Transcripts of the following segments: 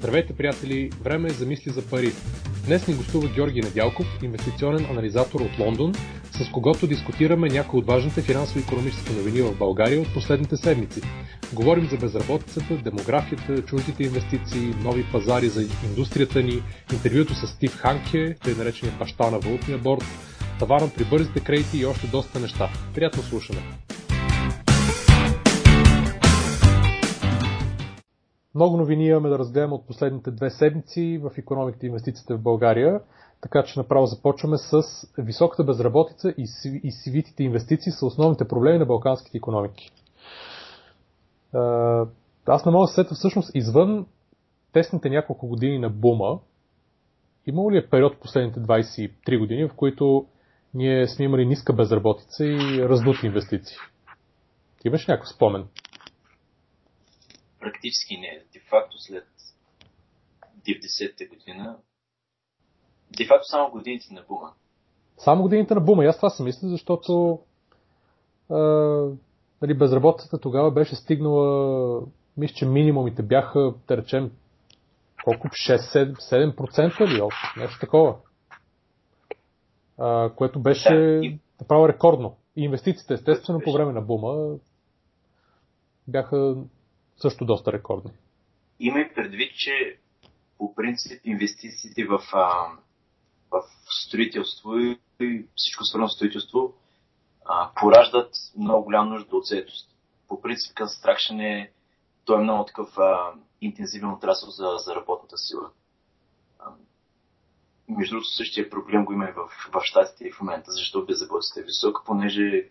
Здравейте, приятели! Време е за мисли за пари. Днес ни гостува Георги Недялков, инвестиционен анализатор от Лондон, с когото дискутираме някои от важните финансово-економически новини в България от последните седмици. Говорим за безработицата, демографията, чуждите инвестиции, нови пазари за индустрията ни, интервюто с Стив Ханке, тъй наречения баща на валутния борт, тавана при бързите кредити и още доста неща. Приятно слушане! Много новини имаме да разгледаме от последните две седмици в економиката и инвестициите в България, така че направо започваме с високата безработица и свитите инвестиции са основните проблеми на балканските економики. Аз не мога да сета всъщност извън тесните няколко години на бума, имало ли е период последните 23 години, в които ние сме имали ниска безработица и раздути инвестиции? Имаш някакъв спомен? Практически не. Де-факто след 90-та година, де-факто само годините на бума. Само годините на бума. И аз това си мисля, защото а, нали, безработицата тогава беше стигнала, мисля, че минимумите бяха, да речем, колко? 6-7% ли? Нещо такова. А, което беше да, направо рекордно. И инвестициите, естествено, по време на бума бяха също доста рекордни. Има и предвид, че по принцип инвестициите в, в строителство и всичко свързано строителство а, пораждат много голяма нужда от заетост. По принцип Construction е, той е много такъв а, интензивен отрасъл за, за работната сила. А, между другото, същия проблем го има и в, в щатите и в момента, защо безработицата е висока, понеже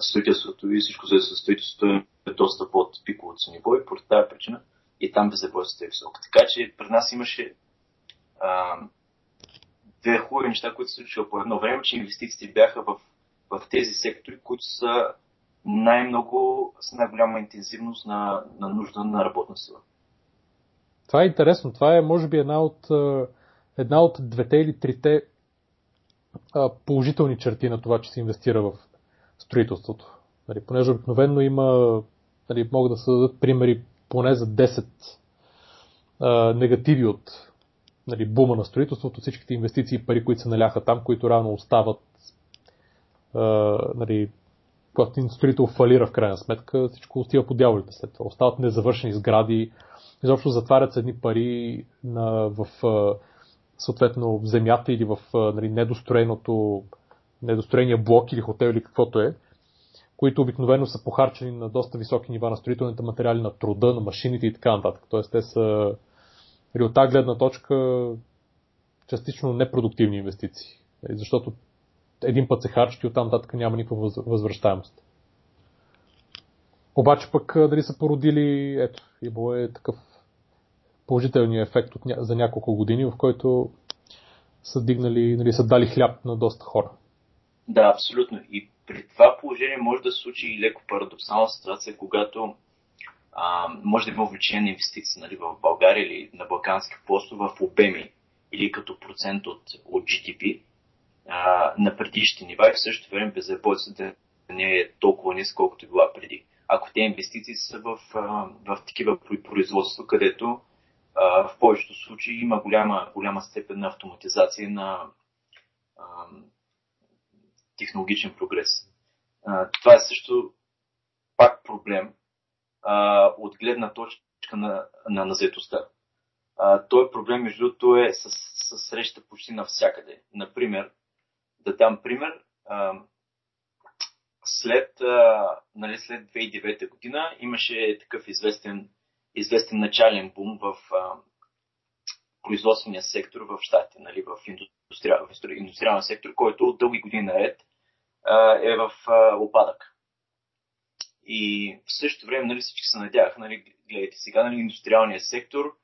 строителството и всичко за строителството е доста под пиковото ниво и по тази причина и там безработицата е висока. Така че при нас имаше а, две хубави неща, които се случиха по едно време, че инвестициите бяха в, в тези сектори, които са най-много с най-голяма интензивност на, на нужда на работна сила. Това е интересно. Това е, може би, една от, една от двете или трите положителни черти на това, че се инвестира в строителството. Нали, понеже обикновено има, нали, могат да се дадат примери поне за 10 а, негативи от нали, бума на строителството, всичките инвестиции и пари, които се наляха там, които рано остават, а, нали, когато един строител фалира в крайна сметка, всичко отива по дяволите след това. Остават незавършени сгради, изобщо затварят се едни пари на, в съответно в земята или в нали, недостроеното недостроения блок или хотел или каквото е, които обикновено са похарчени на доста високи нива на строителните материали, на труда, на машините и така нататък. Тоест те са или от тази гледна точка частично непродуктивни инвестиции. Защото един път се харчат и оттам нататък няма никаква възвръщаемост. Обаче пък дали са породили, ето, имало е такъв положителният ефект от, за няколко години, в който са дигнали, нали, са дали хляб на доста хора. Да, абсолютно. И при това положение може да се случи и леко парадоксална ситуация, когато а, може да има увеличение на инвестиции нали, в България или на Балкански полуостров в обеми или като процент от, от GDP а, на предишните нива и в същото време безработицата не е толкова ниска, колкото е била преди. Ако те инвестиции са в, а, в такива производства, където а, в повечето случаи има голяма, голяма степен на автоматизация на а, технологичен прогрес. Това е също пак проблем от гледна точка на, на, на заетостта. Той проблем, между другото, е с, с среща почти навсякъде. Например, да дам пример, след, а, нали, след 2009 година имаше такъв известен, известен начален бум в производствения сектор в щатите, нали, в, индустриал, в сектор, който от дълги години наред е в опадък. И в същото време нали, всички се надяваха, нали, гледайте сега, нали, индустриалният сектор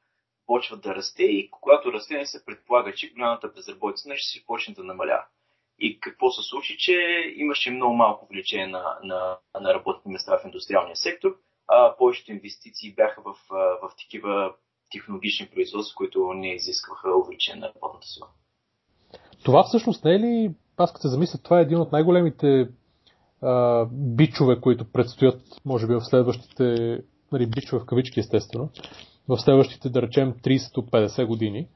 почва да расте и когато расте не се предполага, че голямата безработица нали, ще се почне да намалява. И какво се случи, че имаше много малко увеличение на, на, на работни места в индустриалния сектор, а повечето инвестиции бяха в, в такива технологични производства, които не изискваха увеличение на работната сила. Това всъщност не е ли аз като се замисля, това е един от най-големите а, бичове, които предстоят, може би, в следващите, нали, бичове в кавички, естествено, в следващите, да речем, 30-50 години,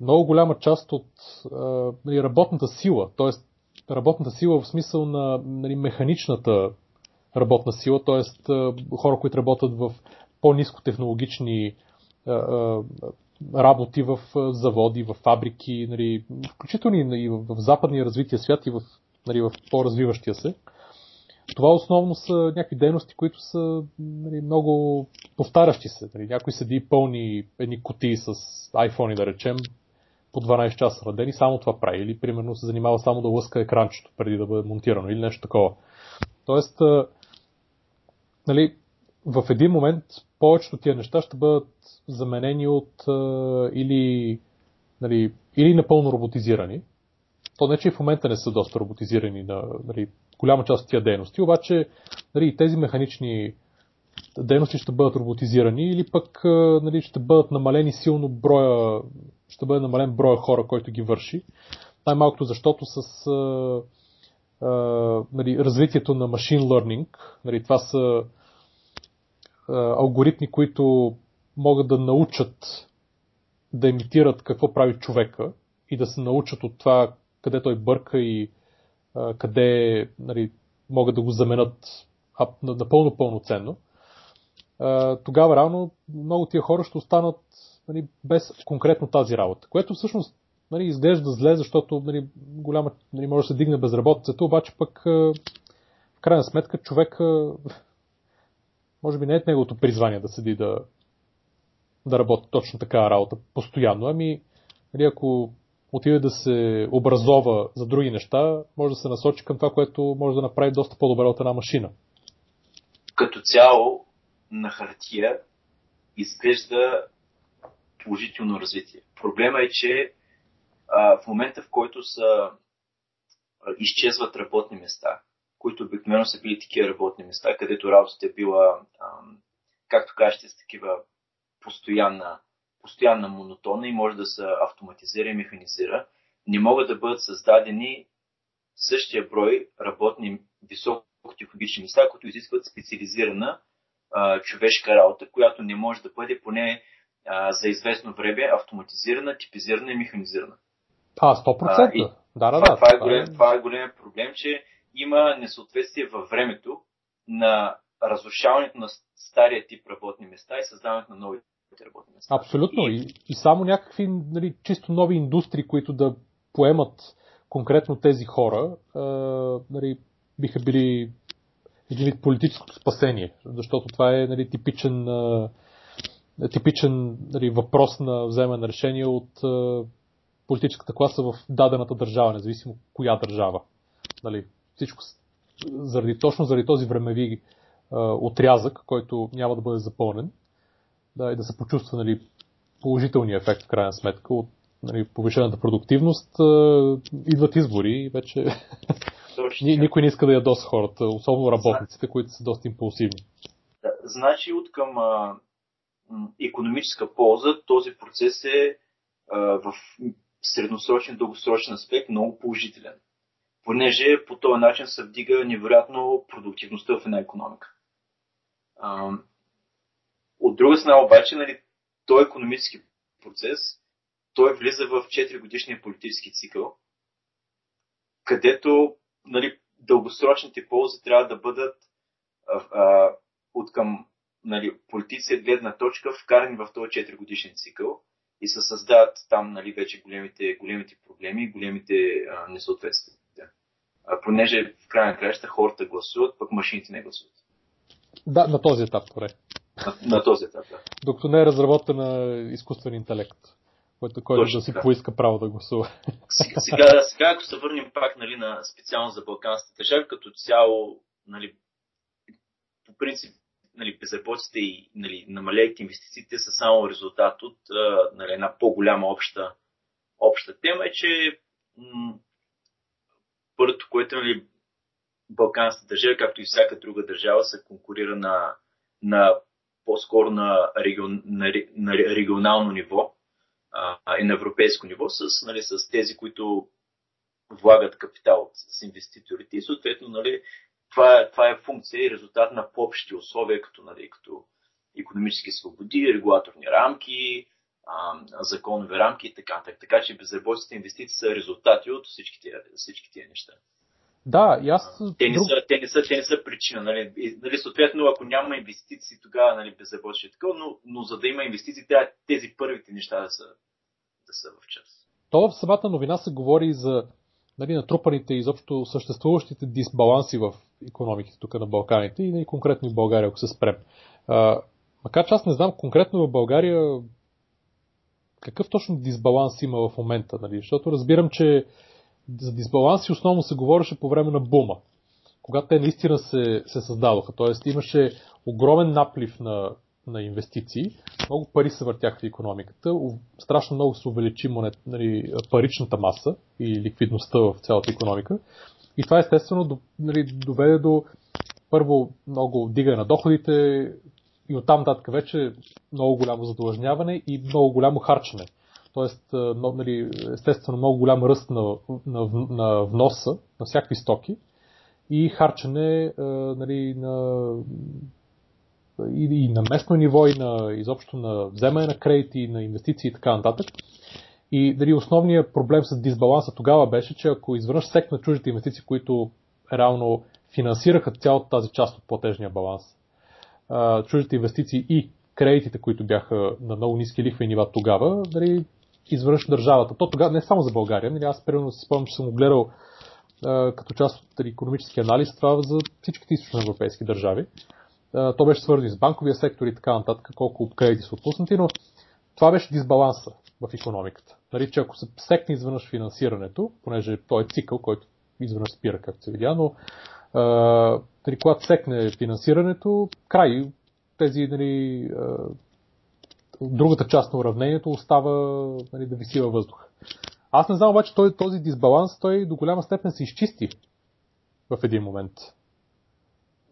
много голяма част от а, нали, работната сила, т.е. работната сила в смисъл на нали, механичната работна сила, т.е. хора, които работят в по-низкотехнологични работи в заводи, в фабрики, нали, включително и в, в западния развития свят и в, нали, в по-развиващия се. Това основно са някакви дейности, които са нали, много повтарящи се. Нали. Някой седи пълни едни кутии с iPhone, да речем, по 12 часа на ден и само това прави. Или, примерно, се занимава само да лъска екранчето преди да бъде монтирано или нещо такова. Тоест, нали, в един момент повечето тия неща ще бъдат заменени от а, или, нали, или напълно роботизирани. То не, че и в момента не са доста роботизирани на нали, голяма част от тия дейности, обаче нали, тези механични дейности ще бъдат роботизирани или пък нали, ще бъдат намалени силно броя, ще бъде намален броя хора, който ги върши. Най-малкото защото с а, а, нали, развитието на machine learning, нали, това са алгоритми, които могат да научат да имитират какво прави човека и да се научат от това къде той бърка и а, къде нали, могат да го заменят напълно пълноценно, а, тогава реално много тия хора ще останат нали, без конкретно тази работа, което всъщност нали, изглежда зле, защото нали, голяма нали, може да се дигне безработицата, обаче пък в крайна сметка човек може би не е неговото призвание да седи да, да работи точно такава работа постоянно, ами нали, ако отиде да се образова за други неща, може да се насочи към това, което може да направи доста по-добре от една машина. Като цяло на хартия изглежда положително развитие. Проблема е, че а, в момента, в който са а, изчезват работни места, които обикновено са били такива работни места, където работата е била, както кажете, с такива постоянна, постоянна монотонна и може да се автоматизира и механизира, не могат да бъдат създадени същия брой работни високотехнологични места, които изискват специализирана а, човешка работа, която не може да бъде поне а, за известно време автоматизирана, типизирана и механизирана. А, 100%. А, и, да, да, това, да. Това, е голем, е... това е голям проблем, че има несъответствие във времето на разрушаването на стария тип работни места и създаването на нови работни места. Абсолютно. И, и само някакви нали, чисто нови индустрии, които да поемат конкретно тези хора, а, нали, биха били един вид политическото спасение, защото това е нали, типичен, а, типичен нали, въпрос на вземане на решение от а, политическата класа в дадената държава, независимо коя държава. Нали, всичко заради, точно заради този времеви а, отрязък, който няма да бъде запълнен, да, и да се почувства нали, положителния ефект в крайна сметка от нали, повишената продуктивност, а, идват избори и вече никой не иска да ядоса хората, особено работниците, които са доста импулсивни. Да, значи от към а, економическа полза този процес е а, в средносрочен, дългосрочен аспект много положителен понеже по този начин се вдига невероятно продуктивността в една економика. От друга страна обаче, нали, този економически процес, той влиза в 4 годишния политически цикъл, където нали, дългосрочните ползи трябва да бъдат а, а, от към нали, политици гледна точка вкарани в този 4 годишен цикъл и се създават там нали, вече големите, големите проблеми, големите а, несъответствия понеже в крайна краща хората гласуват, пък машините не гласуват. Да, на този етап, поне. На, на този етап, да. Докато не е разработен изкуствен интелект, който, който да си така. поиска право да гласува. Сега, сега, сега, ако се върнем пак нали, на специално за балканските държави, като цяло, нали, по принцип, нали, безработиците и нали, намаляйки инвестициите са само резултат от нали, една по-голяма обща, обща тема, е, че м- Първото, което нали, Балканската държава, както и всяка друга държава, се конкурира на, на по-скоро на, регион, на, на регионално ниво а, и на европейско ниво с, нали, с тези, които влагат капитал с инвеститорите. И съответно нали, това, е, това е функция и резултат на по-общи условия, като, нали, като економически свободи, регулаторни рамки, а, законови рамки и така нататък. Така че безработицата инвестиции са резултати от всички тия, всички тия неща. Да, и аз... Те не, са, те не, са, те не са причина. Нали? И, нали, съответно, ако няма инвестиции, тогава нали, безработица е такова, но, но за да има инвестиции, трябва тези първите неща да са, да са в час. То в самата новина се говори за нали, натрупаните изобщо съществуващите дисбаланси в економиките тук на Балканите и нали, конкретно и в България, ако се спрем. А, макар че аз не знам конкретно в България какъв точно дисбаланс има в момента, нали? защото разбирам, че за дисбаланси основно се говореше по време на бума, когато те наистина се, се създадоха. Тоест имаше огромен наплив на, на инвестиции, много пари се въртяха в економиката, страшно много се увеличи монет, нали, паричната маса и ликвидността в цялата економика. И това естествено нали, доведе до първо много дигане на доходите и оттам нататък вече много голямо задлъжняване и много голямо харчене. Тоест, нали, естествено, много голям ръст на, на, на вноса на всякакви стоки и харчене нали, на, и, и на местно ниво, и на, изобщо на вземане на кредити, на инвестиции и така нататък. И дали основният проблем с дисбаланса тогава беше, че ако изведнъж секна чуждите инвестиции, които реално финансираха цялата тази част от платежния баланс, чуждите инвестиции и кредитите, които бяха на много ниски лихвени нива тогава, дали изведнъж държавата. То тогава не само за България, нали, аз примерно си спомням, че съм го гледал като част от економически анализ, това за всичките източноевропейски държави. А, то беше свързано с банковия сектор и така нататък, колко кредити са отпуснати, но това беше дисбаланса в економиката. Нали, че ако се секне изведнъж финансирането, понеже то е цикъл, който изведнъж спира, както се видя, но нали, когато секне финансирането, край тези нали, другата част на уравнението остава нали, да виси във въздуха. Аз не знам обаче той, този дисбаланс, той до голяма степен се изчисти в един момент.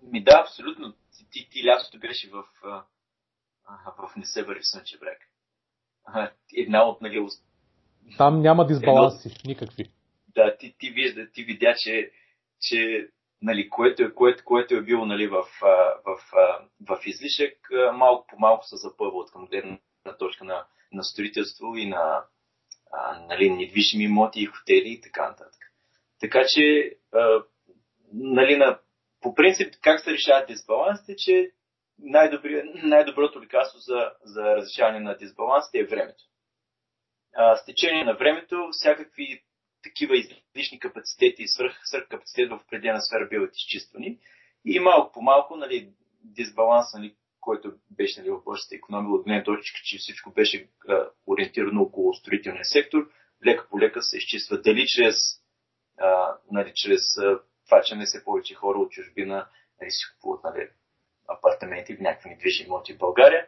Ми да, абсолютно. Ти, ти, ти лятото беше в, в Не в Слънчев бряг. Една от, нали, Там няма дисбаланси, Едно... никакви. Да, ти, ти вижда, ти видя, че, че нали, което, което, което е било нали, в, в, в, излишък, малко по малко се запъва от към гледна точка на, на строителство и на нали, недвижими имоти и хотели и така нататък. Така че, нали, на, по принцип, как се решават дисбалансите, че най-доброто лекарство за, за разрешаване на дисбалансите е времето. А, с течение на времето всякакви такива излишни капацитети и свръх, свръхкапацитет в определена сфера биват изчиствани. И малко по малко, нали, дисбаланс, нали, който беше нали, в българската економика от гледна точка, че всичко беше а, ориентирано около строителния сектор, лека по лека се изчиства. Дали чрез, а, нали, чрез а, това, че не се повече хора от чужбина нали, си купуват нали, апартаменти в някакви недвижими имоти в България,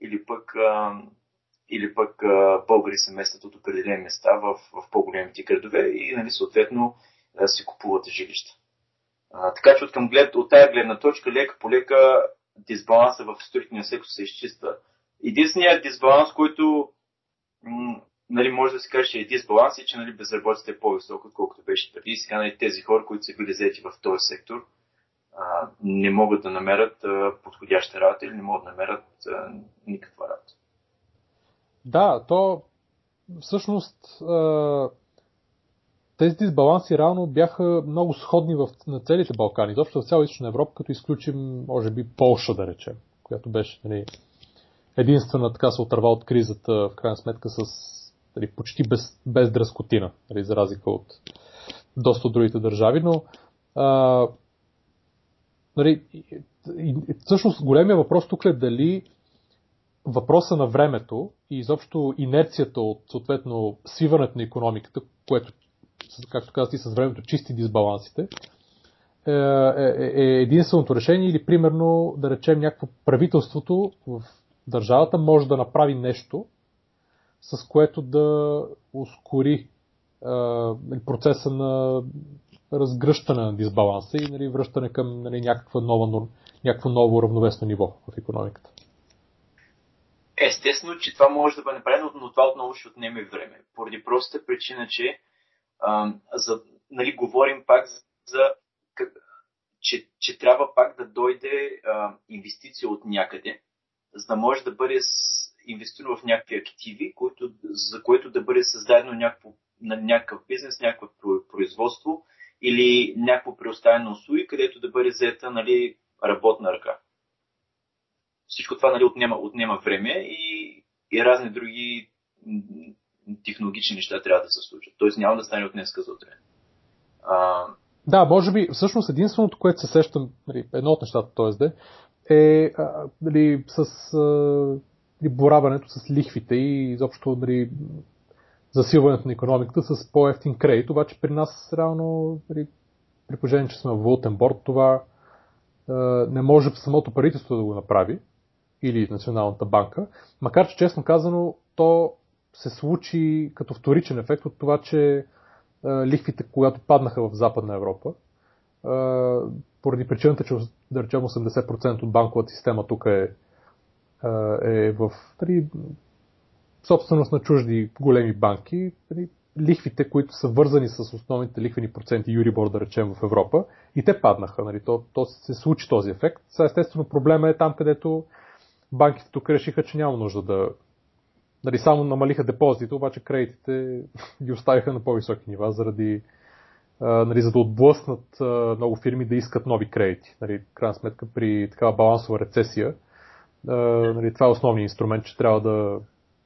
или пък а, или пък българи се местят от определени места в, в по-големите градове и нали, съответно си купуват жилища. А, така че от, към глед, от тая гледна точка лека по лека дисбаланса в строителния сектор се изчиства. Единственият дисбаланс, който нали, може да се каже, че е дисбаланс и че нали, безработицата е по-висока, отколкото беше преди. Сега нали, тези хора, които са били заети в този сектор, а, не могат да намерят а, подходяща работа или не могат да намерят а, никаква работа. Да, то всъщност тези дисбаланси реално бяха много сходни в, на целите Балкани, изобщо в цяла Източна Европа, като изключим, може би, Полша, да речем, която беше нали, единствена така се отърва от кризата, в крайна сметка с нали, почти без, без дръскотина, нали, за разлика от доста от другите държави, но а, нали, всъщност големия въпрос тук е дали въпроса на времето и изобщо инерцията от съответно свиването на економиката, което, както казах и с времето, чисти дисбалансите, е, е, е, е единственото решение или примерно да речем някакво правителството в държавата може да направи нещо, с което да ускори е, процеса на разгръщане на дисбаланса и нали, връщане към нали, някаква нова, някакво ново равновесно ниво в економиката. Естествено, че това може да бъде направено, но това отново ще отнеме време. Поради простата причина, че а, за, нали, говорим пак за че, че трябва пак да дойде а, инвестиция от някъде, за да може да бъде инвестирано в някакви активи, които, за което да бъде създадено някакво, на някакъв бизнес, някакво производство или някакво предоставяне услуги, където да бъде заета нали, работна ръка. Всичко това нали, отнема, отнема време и, и разни други технологични неща трябва да се случат. Тоест няма да стане от днес за утре. А... Да, може би, всъщност единственото, което се сещам, нали, едно от нещата, т.е. да, е нали, с а, бораването с лихвите и изобщо нали, засилването на економиката с по-ефтин кредит. Обаче при нас реално, нали, при положение, че сме в валутен борт, това а, не може самото правителство да го направи или Националната банка. Макар че, честно казано, то се случи като вторичен ефект от това, че лихвите, когато паднаха в Западна Европа, поради причината, че да речем 80% от банковата система тук е, е в нали, собственост на чужди големи банки, нали, лихвите, които са вързани с основните лихвени проценти Юрибор, да речем, в Европа, и те паднаха. Нали, то, то се случи този ефект. Сега, естествено, проблема е там, където банките тук решиха, че няма нужда да. Нали, само намалиха депозитите, обаче кредитите ги оставиха на по-високи нива заради нали, за да отблъснат много фирми да искат нови кредити. Нали, крайна сметка при такава балансова рецесия нали, това е основният инструмент, че трябва да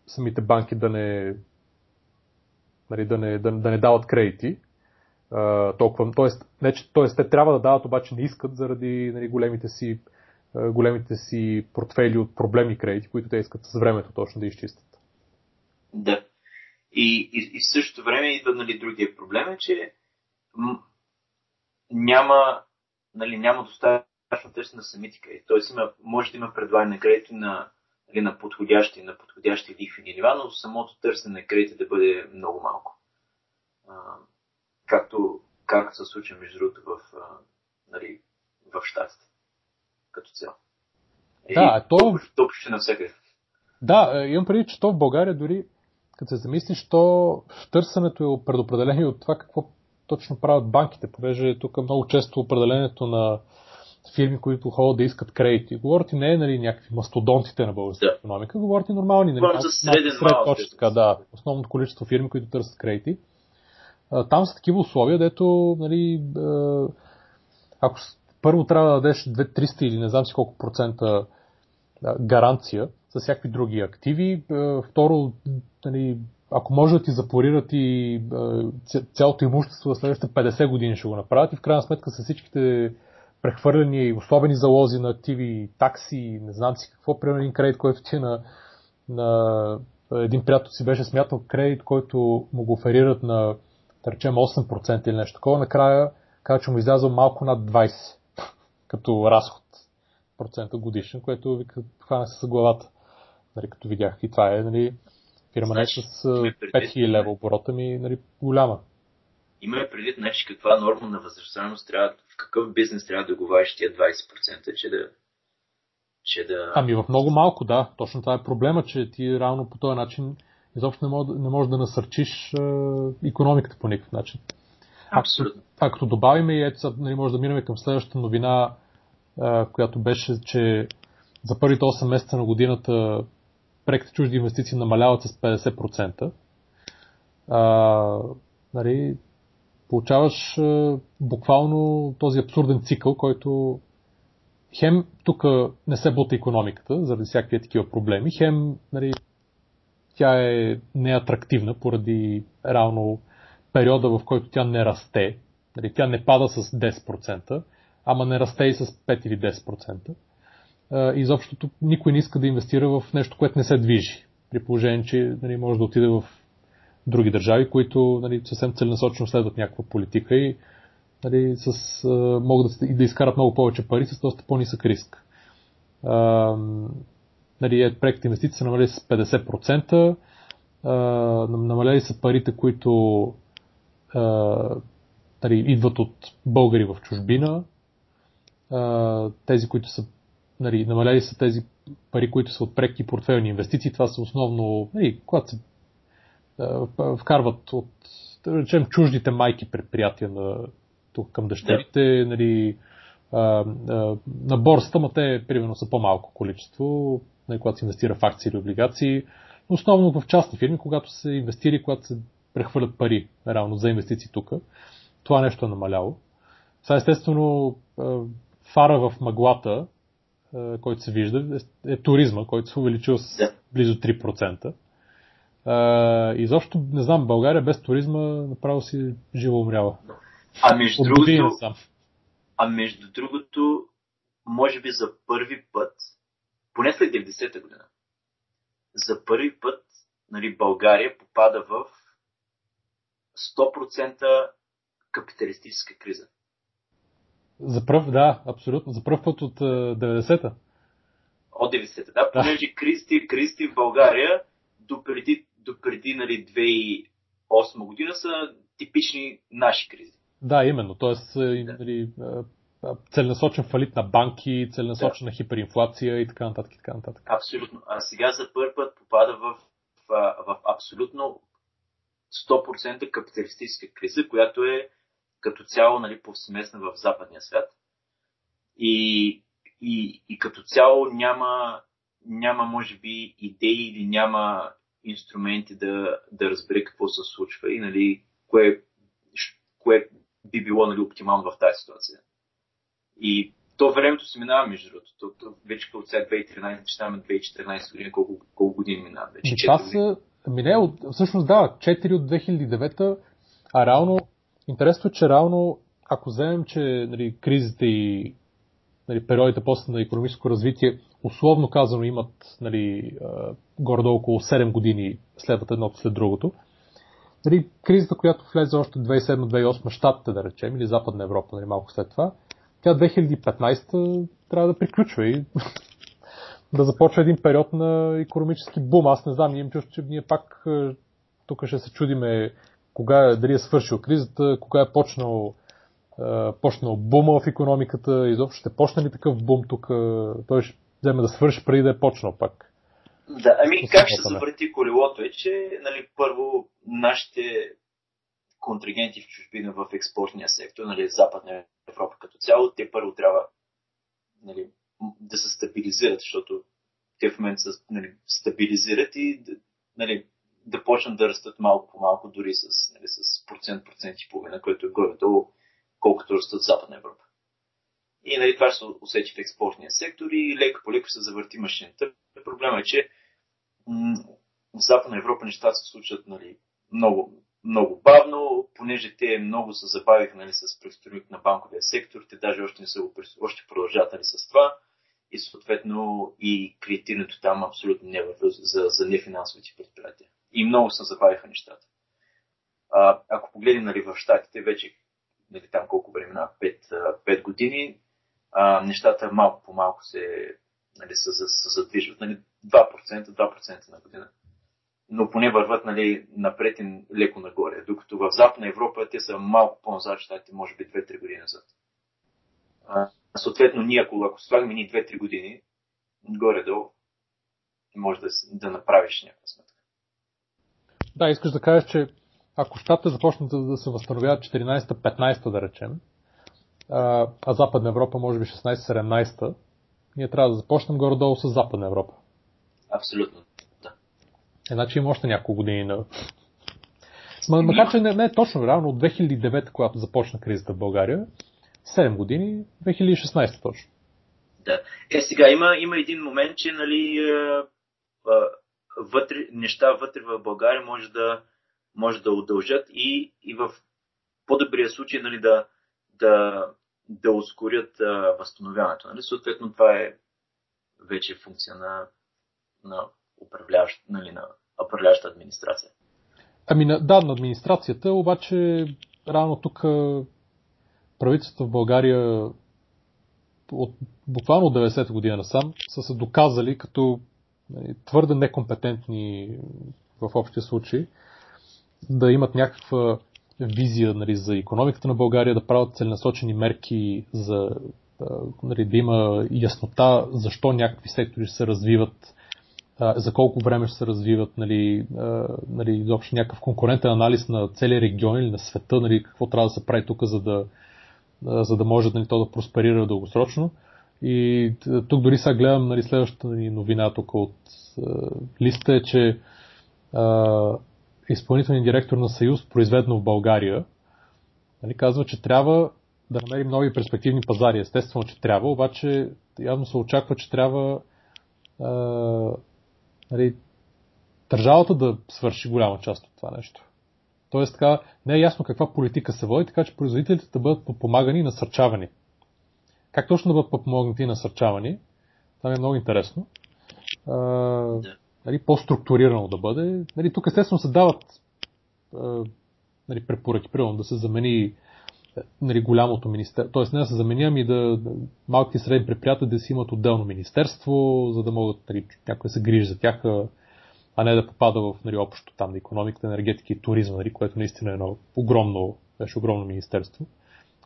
самите банки да не, нали, да не, да, да не дават кредити. толкова, тоест, не, че, тоест, те трябва да дават, обаче не искат заради нали, големите си големите си портфели от проблемни кредити, които те искат с времето точно да изчистят. Да. И, и, и в същото време идва нали, другия проблем е, че няма, нали, няма достатъчно търсене на самите кредити. Тоест има, може да има предлагане на кредити на, нали, на подходящи, на подходящи лихвени нива, но самото търсене на кредити да бъде много малко. А, както, както се случва между другото в, нали, в щатите като цяло. Да, то... То ще навсякъде. Да, е, имам преди, че то в България дори, като се замислиш, то търсенето е предопределение от това какво точно правят банките, понеже тук много често определението на фирми, които ходят да искат кредити. Говорите не е нали, някакви мастодонтите на българската да. економика, говорите нормални. Нали, за среден сред, точно така, да. Основното количество фирми, които търсят кредити. Там са такива условия, дето нали, ако първо трябва да дадеш 2-300 или не знам си колко процента гаранция за всякакви други активи. Второ, нали, ако може да ти запорират и цялото имущество за следващите 50 години ще го направят. И в крайна сметка с всичките прехвърляни и особени залози на активи, такси, не знам си какво, примерно един кредит, който ти е на, на един приятел си беше смятал кредит, който му го оферират на, да речем, 8% или нещо такова, накрая каза, че му излязъл малко над 20% като разход процента годишен, което вика, хвана с главата, нали, като видях. И това е, нали, Фирма не с 5000 лева оборота ми нали, голяма. Има предвид значи, каква норма на възвръщаемост трябва, в какъв бизнес трябва да говориш тия 20%, че да, че да... Ами в много малко, да. Точно това е проблема, че ти реално по този начин изобщо не, мож, не можеш да насърчиш е, економиката по никакъв начин. Абсолютно. А, като добавим и ето, нали, може да минем към следващата новина, е, която беше, че за първите 8 месеца на годината преките чужди инвестиции намаляват с 50%, а, нали, получаваш а, буквално този абсурден цикъл, който хем тук не се бута економиката заради всякакви такива проблеми, хем нали, тя е неатрактивна поради реално периода, в който тя не расте. Нали, тя не пада с 10%, ама не расте и с 5 или 10% изобщо никой не иска да инвестира в нещо, което не се движи. При положение, че нали, може да отиде в други държави, които нали, съвсем целенасочено следват някаква политика и нали, с, а, могат да, да изкарат много повече пари с доста по-нисък риск. А, нали, е, проект инвестиции са намалели с 50%, а, намалели са парите, които нали, идват от българи в чужбина, а, тези, които са нали, намаляли са тези пари, които са от преки портфелни инвестиции. Това са основно, нали, когато се а, вкарват от, да речем, чуждите майки предприятия на, тук към дъщерите, да. нали, а, а, на борста, но те примерно са по-малко количество, нали, когато се инвестира в акции или облигации, основно в частни фирми, когато се инвестира, когато се прехвърлят пари реално за инвестиции тук. Това нещо е намаляло. Сега естествено фара в мъглата, който се вижда, е, е туризма, който се увеличил с близо 3%. И изобщо, не знам, България без туризма направо си живо умряла. А между, другото, а между другото, може би за първи път, поне след 90-та година, за първи път нали, България попада в 100% капиталистическа криза. За пръв, да, абсолютно. За пръв път от 90-та. От 90-та, да. Понеже кризите, кризите в България допреди, допреди нали, 2008 година са типични наши кризи. Да, именно. Тоест, да. нали, целенасочен фалит на банки, целенасочена да. хиперинфлация и така нататък. И така нататък. Абсолютно. А сега за първи път попада в, в, в абсолютно 100% капиталистическа криза, която е като цяло нали, повсеместна в западния свят. И, и, и като цяло няма, няма, може би, идеи или няма инструменти да, да разбере какво се случва и нали, кое, кое би било нали, оптимално в тази ситуация. И то времето се минава, между другото. То, то вече от сега 2013, ще 2014 година, колко, колко години минава вече? Това са, ами не, от, всъщност да, 4 от 2009, а реално, интересно е, че реално, ако вземем, че нали, кризите и нали, периодите после на економическо развитие, условно казано, имат нали, горе около 7 години следват едното след другото, нали, кризата, която влезе още 2007-2008 щатите, да речем, или Западна Европа, нали, малко след това, тя 2015 трябва да приключва и да започва един период на економически бум. Аз не знам, имам чувство, че ние пак е, тук ще се чудиме кога е, дали е свършил кризата, кога е почнал, е, почнал бума в економиката, изобщо ще почне ли такъв бум тук, той ще вземе да свърши преди да е почнал пак. Да, ами как ще завърти колелото е, че нали, първо нашите контрагенти в чужбина в експортния сектор, нали, Западна Европа като цяло, те първо трябва нали, да се стабилизират, защото те в момента се нали, стабилизират и нали, да почнат да растат малко по малко, дори с, нали, с процент, процент и половина, което е горе-долу, колкото растат Западна Европа. И нали, това ще се усети в експортния сектор и леко по леко се завърти машината. Проблема е, че м- в Западна Европа нещата се случват нали, много, много бавно, понеже те много се забавиха нали, с преструктурирането на банковия сектор, те даже още не са още продължат нали, с това и съответно и кредитирането там абсолютно не върви за, за нефинансовите предприятия. И много се забавиха нещата. А, ако погледнем нали, в Штатите, вече нали, там колко времена, 5, 5 години, а, нещата малко по малко се, нали, се, се задвижват. Нали, 2%, 2% на година но поне върват нали, напред и леко нагоре. Докато в Западна Европа те са малко по-назад, щатите може би 2-3 години назад. А, съответно, ние ако, ако слагаме ни 2-3 години, горе-долу, може да, да направиш някаква сметка. Да, искаш да кажеш, че ако щатите започнат да се възстановяват 14-15, да речем, а, а Западна Европа може би 16-17, ние трябва да започнем горе-долу с Западна Европа. Абсолютно. Е, значи има още няколко години на... Ма, макар, че не, не е точно, реално от 2009, когато започна кризата в България, 7 години, 2016 точно. Да. Е, сега има, има един момент, че нали, вътре, неща вътре в България може да, може да удължат и, и в по-добрия случай нали, да, да, да ускорят а, възстановяването. Нали? Съответно, това е вече функция на, на управляващ, нали, на управляваща администрация. Ами да, на администрацията, обаче рано тук правителството в България от буквално 90-та година насам са се доказали като нали, твърде некомпетентни в общия случай да имат някаква визия нали, за економиката на България, да правят целенасочени мерки за нали, да има яснота защо някакви сектори се развиват за колко време ще се развиват, нали, нали, изобщо някакъв конкурентен анализ на целия регион или на света, нали, какво трябва да се прави тук, за да, за да може нали, то да просперира дългосрочно. И тук дори сега гледам нали, следващата ни новина тук от е, листа е, че е, изпълнителният директор на Съюз, произведено в България, нали, казва, че трябва да намерим нови перспективни пазари. Естествено, че трябва, обаче явно се очаква, че трябва е, нали, държавата да свърши голяма част от това нещо. Тоест така, не е ясно каква политика се води, така че производителите да бъдат подпомагани и насърчавани. Как точно да бъдат подпомогнати и насърчавани? Това е много интересно. А, нали, по-структурирано да бъде. Нали, тук естествено се дават а, нали, препоръки, примерно да се замени нали, голямото министерство, т.е. не да се замени, ами да, да малките и средни предприятия да си имат отделно министерство, за да могат нали, някой да се грижи за тях, а не да попада в нали, общо там на економиката, енергетика и туризма, нали, което наистина е едно огромно, беше огромно министерство,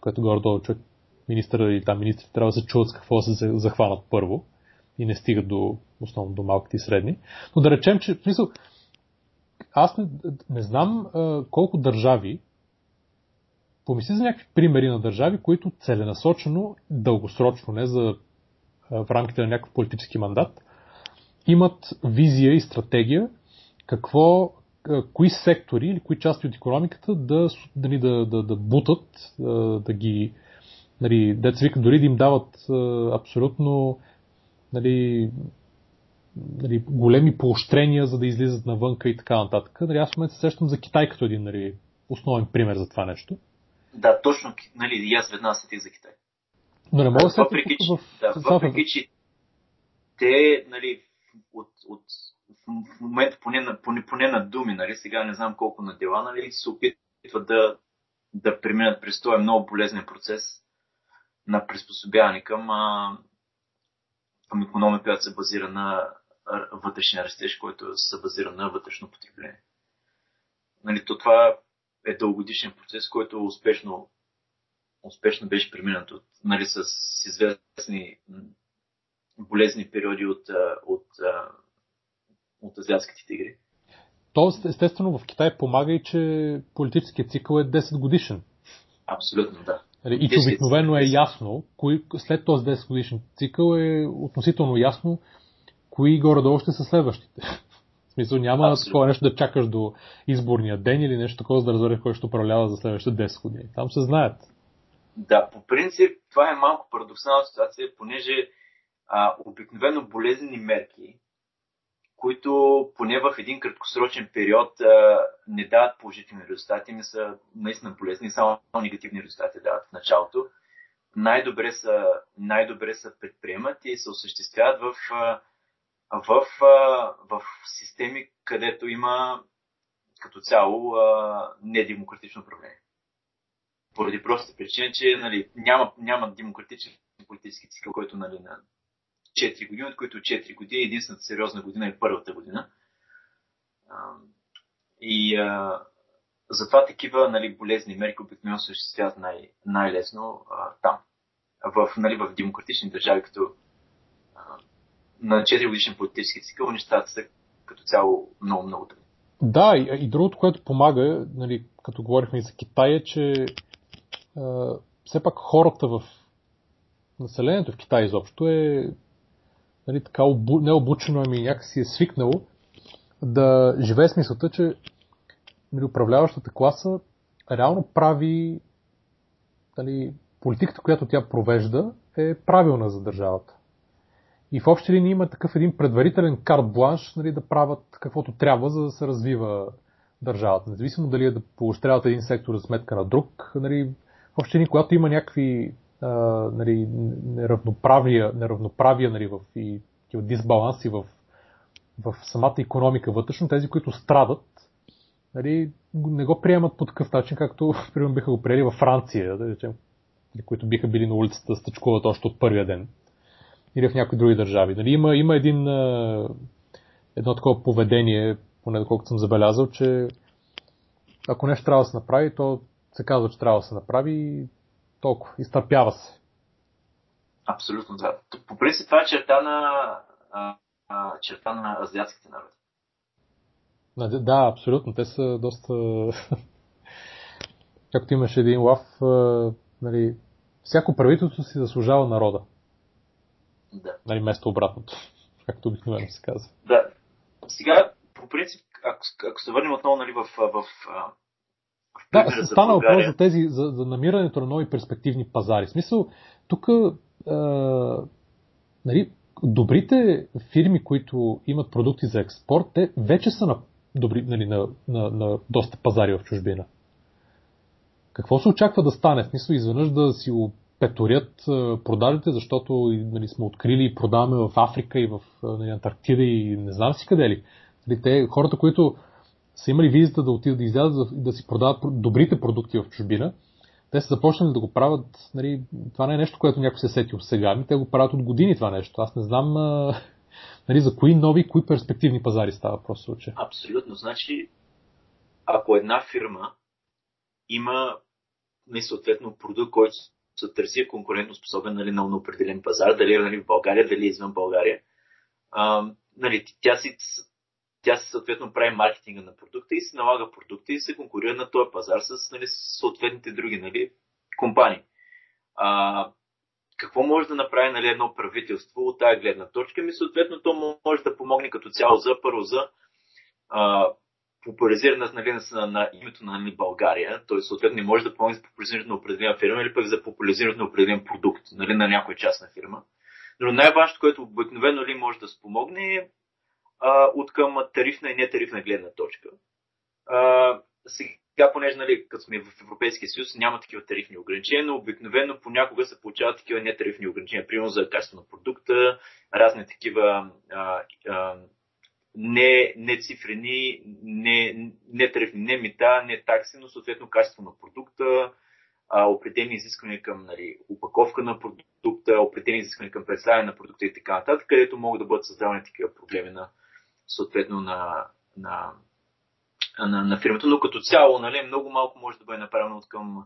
което горе-долу човек, министъра или там министрите трябва да се чуват с какво се захванат първо и не стигат до, основно до малките и средни. Но да речем, че в смисъл, аз не, не знам а, колко държави, помисли за някакви примери на държави, които целенасочено, дългосрочно, не за а, в рамките на някакъв политически мандат, имат визия и стратегия какво, кои сектори или кои части от економиката да, да, да, да, да бутат, да ги, нали, деца вика, дори да им дават абсолютно нали, нали, големи поощрения, за да излизат навънка и така нататък. Нали, аз в момента се сещам за Китай като един нали, основен пример за това нещо. Да, точно, нали, и аз веднага сетих за Китай. Но не мога да се въпреки, в... да, въпреки, че те, нали, от, от в момента поне на, поне, поне на думи, нали, сега не знам колко на дела, нали, се опитват да, да преминат през този много полезен процес на приспособяване към, а, към економика, която се базира на вътрешния растеж, който се базира на вътрешно потребление. Нали, то това е дългогодишен процес, който успешно, успешно беше преминат от, нали, с известни болезни периоди от, от, от азиатските тигри. Тоест, естествено, в Китай помага и, че политическият цикъл е 10 годишен. Абсолютно, да. Нали, и че обикновено е ясно, кои, след този 10 годишен цикъл е относително ясно, кои горе-долу ще са следващите. В смисъл няма Абсолютно. такова нещо да чакаш до изборния ден или нещо такова, за да разбереш кой ще управлява за следващите 10 години. Там се знаят. Да, по принцип това е малко парадоксална ситуация, понеже а, обикновено болезнени мерки, които поне в един краткосрочен период а, не дават положителни резултати, не са наистина болезни, само негативни резултати дават в началото. Най-добре са, най-добре са предприемат и се осъществяват в, в, в, в системи, където има като цяло недемократично управление. Поради простата причина, че нали, няма, няма демократичен политически цикъл, който нали, на 4 години, от които 4 години единствената сериозна година е първата година. И а, затова такива нали, болезни мерки обикновено се осъществяват най- най-лесно а, там. В, нали, в демократични държави, като а, на 4 годишен политически цикъл, нещата са като цяло много, много трудни. Да, и, и другото, което помага, нали, като говорихме и за Китай, е, че а, все пак хората в населението в Китай изобщо е нали, така обу, не ами някакси е свикнало да живее с мисълта, че нали, управляващата класа реално прави нали, политиката, която тя провежда, е правилна за държавата. И в общи линии има такъв един предварителен карт бланш нали, да правят каквото трябва, за да се развива държавата. Независимо дали е да поощряват един сектор за сметка на друг. Нали, в общи линии, когато има някакви нали, неравноправия, неравноправия нали, в, и дисбаланси в, в самата економика вътрешно, тези, които страдат, нали, не го приемат по такъв начин, както примерно биха го приели във Франция, да речем, които биха били на улицата да стъчкуват още от първия ден. Или в някои други държави. Нали, има, има един, едно такова поведение, поне доколкото съм забелязал, че ако нещо трябва да се направи, то се казва, че трябва да се направи толкова. Изтърпява се. Абсолютно, да. По принцип това е черта на, а, а, черта на азиатските народи. Да, абсолютно. Те са доста... Както имаше един лав, нали, всяко правителство си заслужава народа. Да. Нали, вместо обратното, както обикновено се казва. Да. Сега, по принцип, ако, ако се върнем отново нали, в, в, в да, стана въпрос за, тези, за, за намирането на нови перспективни пазари. В смисъл, тук е, нали, добрите фирми, които имат продукти за експорт, те вече са на, добри, нали, на, на, на доста пазари в чужбина. Какво се очаква да стане? В смисъл, изведнъж да си опеторят продажите, защото нали, сме открили и продаваме в Африка и в нали, Антарктида и не знам си къде ли. Нали, те, хората, които са имали визита да отидат да излязат да си продават добрите продукти в чужбина, те са започнали да го правят, нали, това не е нещо, което някой се е сетил сега, ами те го правят от години това нещо. Аз не знам нали, за кои нови, кои перспективни пазари става просто случай. Абсолютно. Значи, ако една фирма има нали, съответно продукт, който се търси е конкурентно способен нали, на определен пазар, дали нали, в България, дали е извън България, а, нали, тя си тя съответно прави маркетинга на продукта и се налага продукта и се конкурира на този пазар с нали, съответните други нали, компании. А, какво може да направи нали, едно правителство от тази гледна точка? Ми съответно то може да помогне като цяло за първо за а, популяризиране нали, на, на името на нали, България, т.е. съответно не може да помогне за популяризирането на определена фирма или пък за популяризирането на определен продукт нали, на някоя частна фирма. Но най-важното, което обикновено ли може да спомогне е от към тарифна и нетарифна гледна точка. А, сега, понеже нали, като сме в Европейския съюз, няма такива тарифни ограничения, но обикновено понякога се получават такива нетарифни ограничения, примерно за качество на продукта, разни такива а, а, не, не цифрени, не, не тарифни, не мита, не такси, но съответно качество на продукта, а, определени изисквания към нали, упаковка на продукта, определени изисквания към представяне на продукта и така нататък, където могат да бъдат създавани такива проблеми на, съответно на, на, на, на фирмата, но като цяло нали, много малко може да бъде направено от към,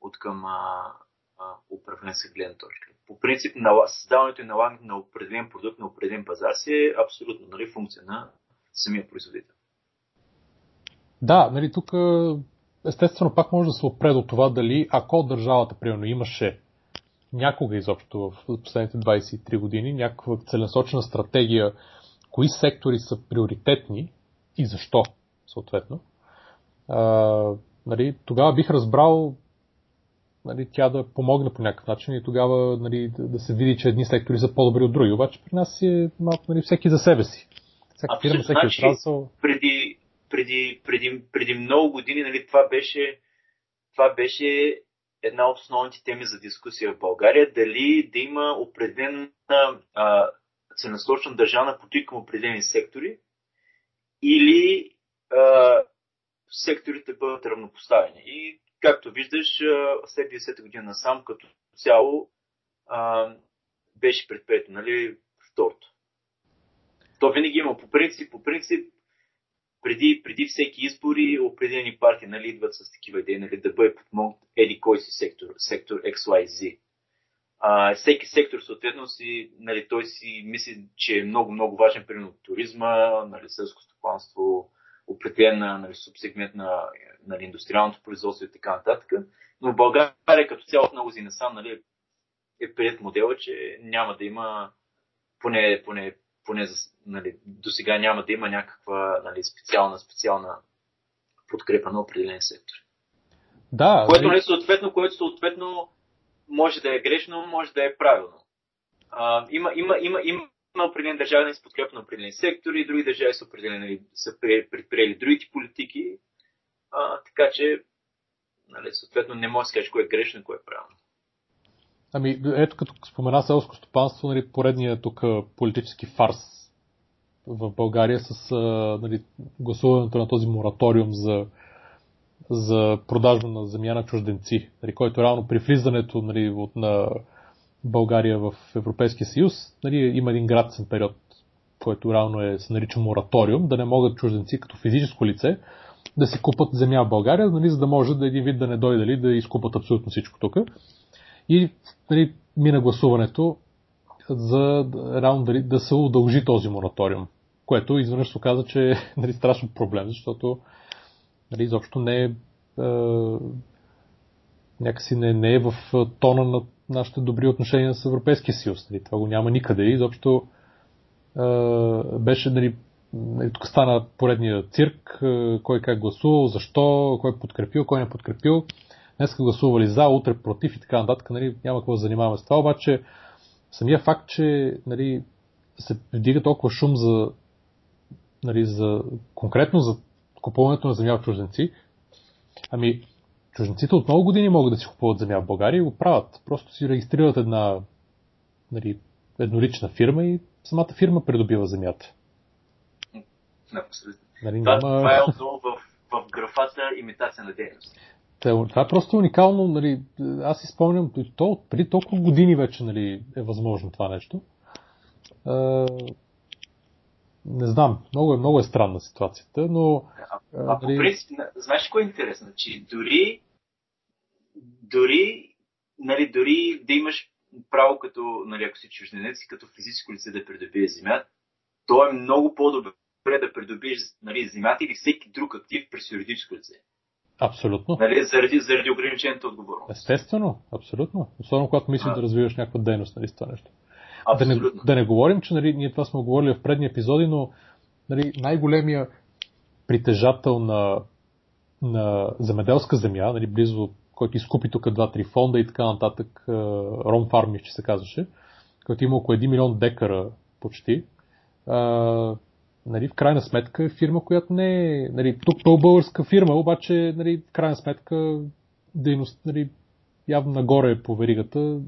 от към а, а, управленска гледна точка. По принцип, създаването и налагането на определен продукт на определен пазар си е абсолютно нали, функция на самия производител. Да, нали, тук естествено пак може да се опре до това дали ако държавата, примерно, имаше някога изобщо в последните 23 години някаква целенасочена стратегия кои сектори са приоритетни и защо, съответно, а, нали, тогава бих разбрал нали, тя да помогне по някакъв начин и тогава нали, да, да се види, че едни сектори са по-добри от други. Обаче при нас е малко нали, всеки за себе си. Всяка фирма, всеки значи, отрасъл. Преди, преди, преди, преди много години нали, това, беше, това беше една от основните теми за дискусия в България. Дали да има определена а, целенасочена държавна политика към определени сектори или а, секторите бъдат равнопоставени. И както виждаш, след 10-та година насам като цяло а, беше предприето, нали, второто. То винаги има по принцип, по принцип, преди, преди всеки избори определени партии нали, идват с такива идеи, нали, да бъде подмогнат еди кой си сектор, сектор XYZ. А, всеки сектор, съответно, си, нали, той си мисли, че е много, много важен, примерно туризма, нали, селско стопанство, определен нали, субсегмент на нали, индустриалното производство и така нататък. Но в България като цяло много си насам нали, е прият модела, че няма да има, поне, поне, поне нали, до сега няма да има някаква нали, специална, специална подкрепа на определен сектор. Да. Което, нали, съответно, което съответно може да е грешно, може да е правилно. А, има, има, има, има определен държави се подкрепа на определени сектори, други държави са, определени, са предприели другите политики, а, така че нали, съответно не може да се каже кое е грешно кое е правилно. Ами, ето като спомена селско стопанство, нали, поредния тук политически фарс в България с нали, гласуването на този мораториум за за продажба на земя на чужденци, нали, който реално при влизането нали, от, на България в Европейския съюз нали, има един градсен период, който реално е, се нарича мораториум, да не могат чужденци като физическо лице да си купат земя в България, нали, за да може да един вид да не дойде ли, да изкупат абсолютно всичко тук. И нали, мина гласуването за реално дали, да се удължи този мораториум, което изведнъж се оказа, че е нали, страшно проблем, защото нали, изобщо не е, е някакси не, не е в тона на нашите добри отношения с Европейския съюз. Нали, това го няма никъде. Изобщо беше, нали, нали, тук стана поредния цирк, кой как гласувал, защо, кой подкрепил, кой не подкрепил. Днес гласували за, утре против и така нататък. Нали, няма какво да занимаваме с това, обаче самия факт, че нали, се вдига толкова шум за, нали, за конкретно за купуването на земя от чужденци, ами чужденците от много години могат да си купуват земя в България и го правят. Просто си регистрират една нали, еднолична фирма и самата фирма придобива земята. Абсолютно. Нали, това, няма... това е отдолу в, в графата имитация на дейност. Това е просто уникално, нали, аз си спомням, то преди толкова години вече нали, е възможно това нещо. Не знам, много е, много е странна ситуацията, но... А, а нали... по принцип, знаеш кое е интересно? Че дори, дори, нали, дори да имаш право като, нали, ако си чужденец и като физическо лице да придобие земя, то е много по-добре да придобиеш нали, земята или всеки друг актив през юридическо лице. Абсолютно. Нали, заради, заради ограничената отговорност. Естествено, абсолютно. Особено когато мислиш да развиваш някаква дейност нали, с това нещо. Да не, да не говорим, че нали, ние това сме говорили в предни епизоди, но нали, най-големия притежател на, на земеделска земя, нали, близо, който изкупи тук 2-3 фонда и така нататък, Ром Фарми, че се казваше, който има около 1 милион декара почти, нали, в крайна сметка е фирма, която не е, нали, тук то е българска фирма, обаче, нали, в крайна сметка дейност, нали, явно нагоре по веригата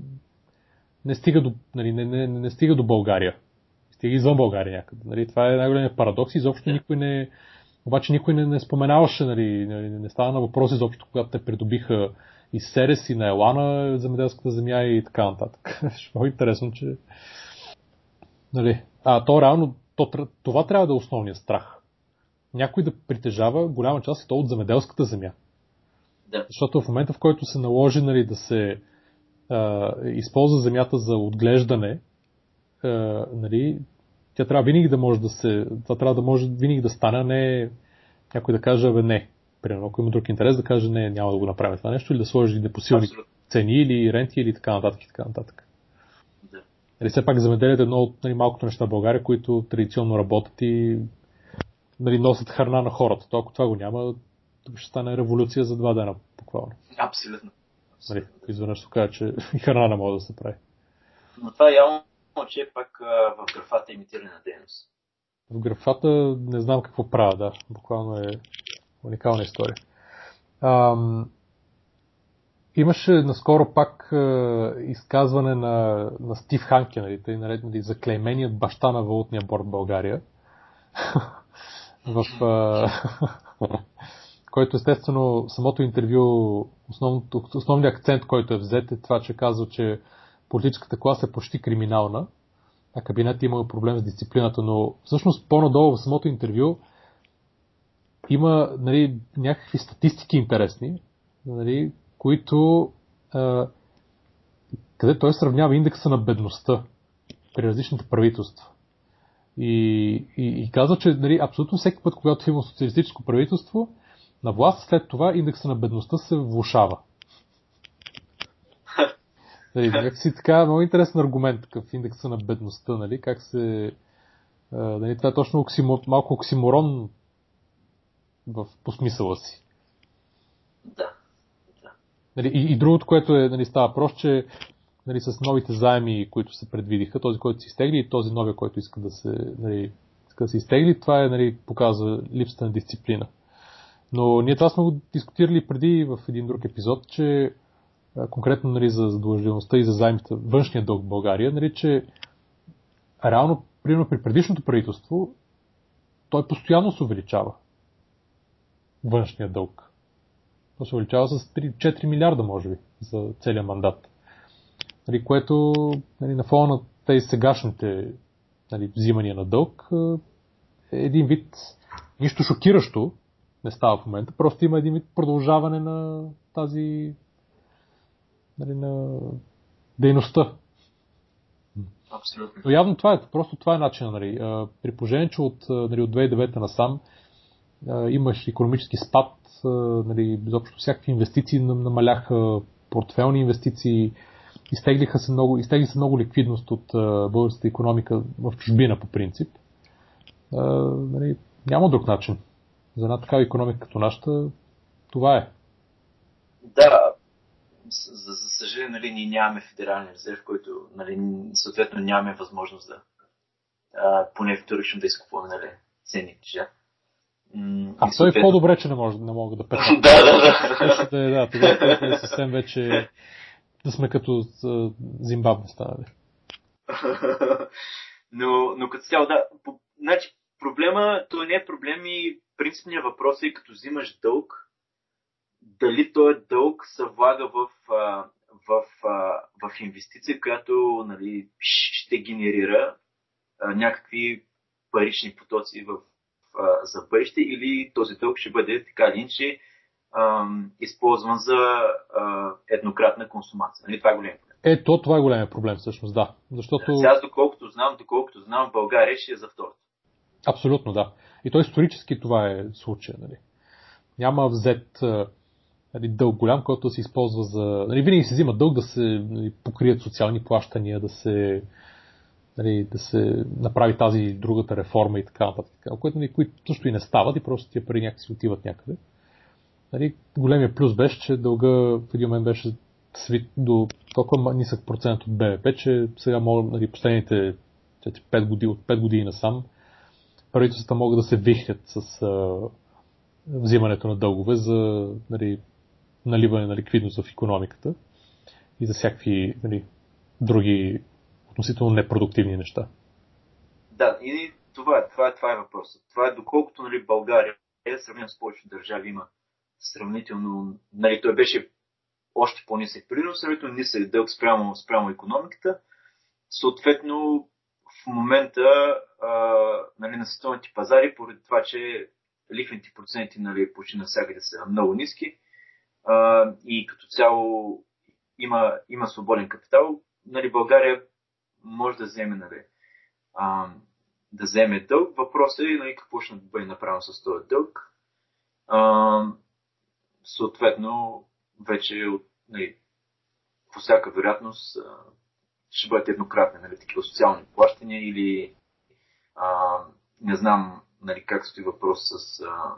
не стига до, нали, не, не, не стига до България. Стига извън България някъде. Нали, това е най-големият парадокс. Изобщо никой не, обаче никой не, не споменаваше, нали, не, не става на въпроси изобщо, когато те придобиха и Серес, и на Елана, земеделската земя и така нататък. Много интересно, че... Нали, а то реално то, това трябва да е основният страх. Някой да притежава голяма част и то от земеделската земя. Да. Защото в момента, в който се наложи нали, да се а, използва земята за отглеждане, а, нали, тя трябва винаги да може да се. Това трябва да може винаги да стане, не някой да каже, бе, не. Примерно, ако има друг интерес, да каже, не, няма да го направим това нещо, или да сложи непосилни цени, или ренти, или така нататък. И така нататък. Нали, все пак замеделието е едно от нали, малкото неща в България, които традиционно работят и нали, носят храна на хората. То ако това го няма, ще стане революция за два дена, буквално. Абсолютно. Нали, изведнъж се казва, че и храна не може да се прави. Но това е явно, че е пак в графата имитирана дейност. В графата не знам какво правя, да. Буквално е уникална история. Ам, Имаше наскоро пак е, изказване на, на Стив Ханке, нали, тъй наред, заклейменият баща на валутния борт България. в, е, който естествено самото интервю, основният акцент, който е взет е това, че казва, че политическата класа е почти криминална, а кабинет има проблем с дисциплината, но всъщност по-надолу в самото интервю има нали, някакви статистики интересни, нали, които а, къде той сравнява индекса на бедността при различните правителства. И, и, и казва, че нали, абсолютно всеки път, когато има социалистическо правителство, на власт след това индекса на бедността се влушава. Нали, си така, много интересен аргумент, такъв индекса на бедността, нали, как се... нали, това е точно оксимо, малко оксиморон в, по смисъла си. Да. Нали, и, и другото, което е, нали, става просто, че нали, с новите заеми, които се предвидиха, този, който се изтегли и този новия, който иска да се, нали, иска да се изтегли, това е, нали, показва липсата на дисциплина. Но ние това сме го дискутирали преди в един друг епизод, че конкретно нали, за задължеността и за заемите, външния дълг в България, нали, че реално, примерно при предишното правителство, той постоянно се увеличава. Външния дълг. То се увеличава с 3-4 милиарда, може би, за целият мандат. Нали, което нали, на фона на тези сегашните нали, взимания на дълг е един вид нищо шокиращо не става в момента, просто има един вид продължаване на тази нали, на дейността. Абсолютно. Но явно това е, просто това е начинът. Нали. При положение, че от, нали, от 2009 насам имаш економически спад, нали, изобщо всякакви инвестиции намаляха, портфелни инвестиции, изтеглиха се много, изтегли се много ликвидност от българската економика в чужбина по принцип. Нали, няма друг начин. За една такава економика като нашата, това е. Да, за, за съжаление, нали, ние нямаме федерален резерв, който, нали, съответно нямаме възможност да а, поне вторично да изкупуваме нали, ценни книжа. А той е по-добре, че не, може, не мога да петя. да, да, да. да, да, тогава е съвсем вече да сме като Зимбабве станали. но, но като цяло, да. По, значи, проблема, то не е проблем и принципният въпрос е като взимаш дълг, дали този дълг се влага в, в, в, в инвестиция, която нали, ще генерира някакви парични потоци в, а, за бъдеще или този дълг ще бъде така или иначе използван за а, еднократна консумация. Нали? Това е голям проблем. Ето, това е големия проблем всъщност, да. Защото... Сега, доколкото знам, доколкото знам, в България ще е за второто. Абсолютно, да. И то исторически това е случая. Нали? Няма взет нали, дълг голям, който се използва за... Нали, винаги се взима дълг да се нали, покрият социални плащания, да се нали, да се направи тази другата реформа и така нататък. Което, нали, които също и не стават и просто тия пари някакси отиват някъде. Нали, големия плюс беше, че дълга в един момент беше свит до толкова нисък процент от БВП, че сега мога, нали, последните 5 години, от 5 години насам правителствата могат да се вихнят с а, взимането на дългове за нали, наливане на ликвидност в економиката и за всякакви нали, други относително непродуктивни неща. Да, и това това това е въпросът. Това е доколкото нали, България, е с повечето държави, има сравнително, нали, той беше още по-нисък принос, сравнително нисък дълг спрямо, спрямо економиката. Съответно, момента а, нали, на световните пазари, поради това, че лихвените проценти нали, почти навсякъде са много ниски а, и като цяло има, има свободен капитал, нали, България може да вземе, нали, а, да вземе дълг. Въпросът е нали, какво ще бъде направено с този дълг. А, съответно, вече нали, по всяка вероятност ще бъдат еднократни нали, такива социални плащания или а, не знам нали, как стои въпрос с а,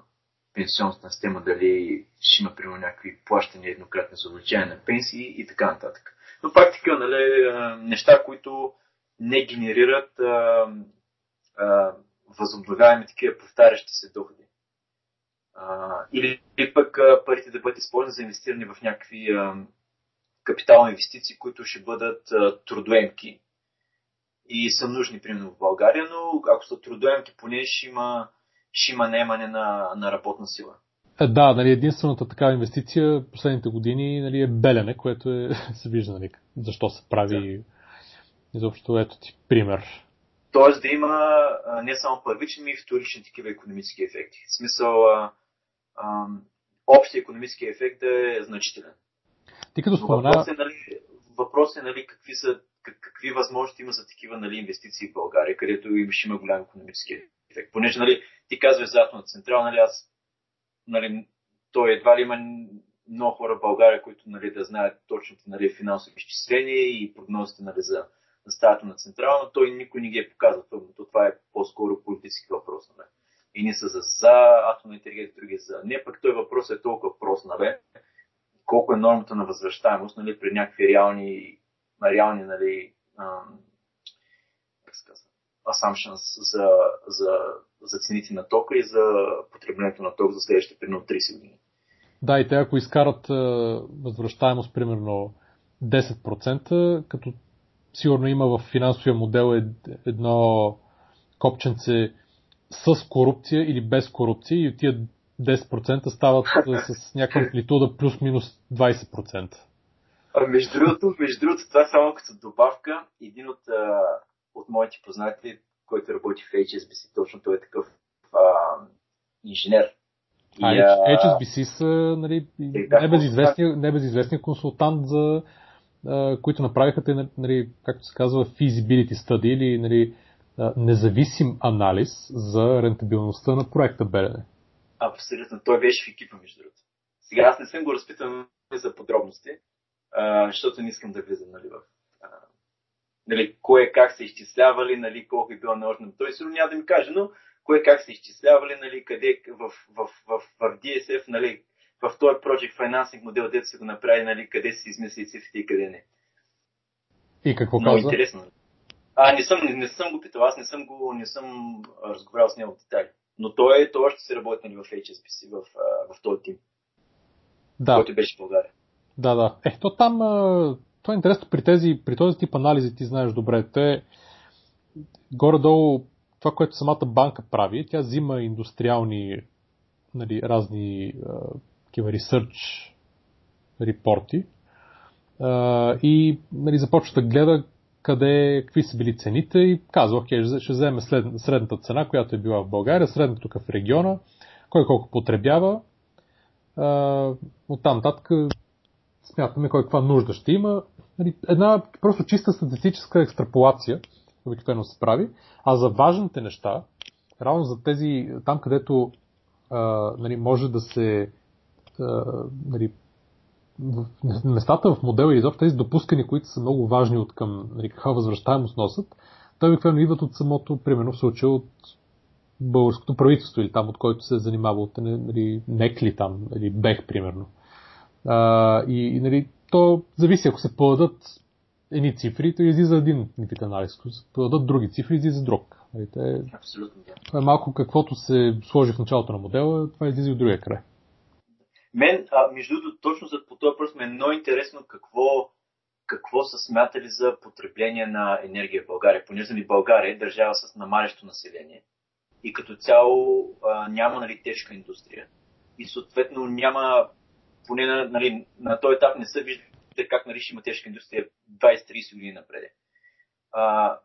пенсионната система, дали ще има примерно някакви плащания еднократни за увеличение на пенсии и така нататък. Но пак така, нали, неща, които не генерират а, а, възобновяеми такива повтарящи се доходи. А, или, или пък а, парите да бъдат използвани за инвестиране в някакви а, капитални инвестиции, които ще бъдат трудоемки и са нужни, примерно в България, но ако са трудоемки, поне ще има, ще има наемане на, на работна сила. Е, да, нали, единствената такава инвестиция последните години нали, е белене, което е, се вижда нали, защо се прави да. изобщо ето ти пример. Тоест да има не само първични, но и вторични такива економически ефекти. В смисъл, а, а, общия економически ефект да е значителен. Ти като спомена... Въпрос е, нали, въпрос е нали, какви, са, как, какви възможности има за такива нали, инвестиции в България, където ще има голям економически ефект. Понеже нали, ти казваш за атомна централа, нали, аз нали, той едва ли има много хора в България, които нали, да знаят точните нали, финансови изчисления и прогнозите нали, за, стаята на централа, но той никой не ги е показал. То, това е по-скоро политически въпрос. Нали. И не са за, за атомна енергия, други за не. Пък той въпрос е толкова прост. Нали. Колко е нормата на възвръщаемост нали, при някакви реални, реални нали, assumptions за, за, за цените на тока и за потреблението на ток за следващите примерно 30 години. Да, и те ако изкарат е, възвръщаемост примерно 10%, като сигурно има в финансовия модел едно копченце с корупция или без корупция и тия 10% стават с някаква амплитуда плюс-минус 20%. А между другото, между другото, това е само като добавка. Един от от моите познати, който работи в HSBC, точно той е такъв а, инженер. А, и, а HSBC са нали, небезизвестния, небезизвестния консултант, за, а, които направиха те, нали, както се казва, feasibility study или нали, независим анализ за рентабилността на проекта Белене. Абсолютно. Той беше в екипа, между другото. Сега аз не съм го разпитан за подробности, а, защото не искам да влизам нали, в а, нали, кое как се изчислявали, нали, колко е било наложено. Той сигурно няма да ми каже, но кое как се изчислявали, нали, къде в, в, в, в, DSF, нали, в този Project Financing модел, дето се го направи, нали, къде се измисли цифрите и къде не. И какво Много казва? интересно. А, не съм, не, не съм го питал, аз не съм го, не съм разговарял с него в детайли. Но той, той още се работи нали, в HSBC, в, в, този тим, Да, който беше в България. да, да. Е, то там, това е интересно при, тези, при този тип анализи, ти знаеш добре, те горе-долу това, което самата банка прави, тя взима индустриални нали, разни такива research репорти и нали, започва да гледа къде, какви са били цените и казва, окей, ще вземе след, средната цена, която е била в България, средната тук в региона, кой колко потребява, а, оттам нататък смятаме кой каква нужда ще има. Нали, една просто чиста статистическа екстраполация обикновено се прави, а за важните неща, равно за тези, там където а, нали, може да се а, нали, местата в модела и изобщо тези допускани, които са много важни от към нали, каква възвръщаемост носят, той обикновено идват от самото, примерно в случая от българското правителство или там, от който се е занимава от нали, НЕКЛИ там, или БЕХ, примерно. А, и, и нали, то зависи, ако се подадат едни цифри, то излиза един вид анализ. Ако се подадат други цифри, излиза друг. Нали, те, Абсолютно, това е малко каквото се сложи в началото на модела, това излиза от другия край. Мен, а, между другото, точно за по този въпрос ми е много интересно какво, какво са смятали за потребление на енергия в България. Понеже нали, България е държава с намалящо население и като цяло а, няма нали, тежка индустрия. И съответно няма, поне на, нали, на този етап не се вижда как нали, ще има тежка индустрия 20-30 години напред. А,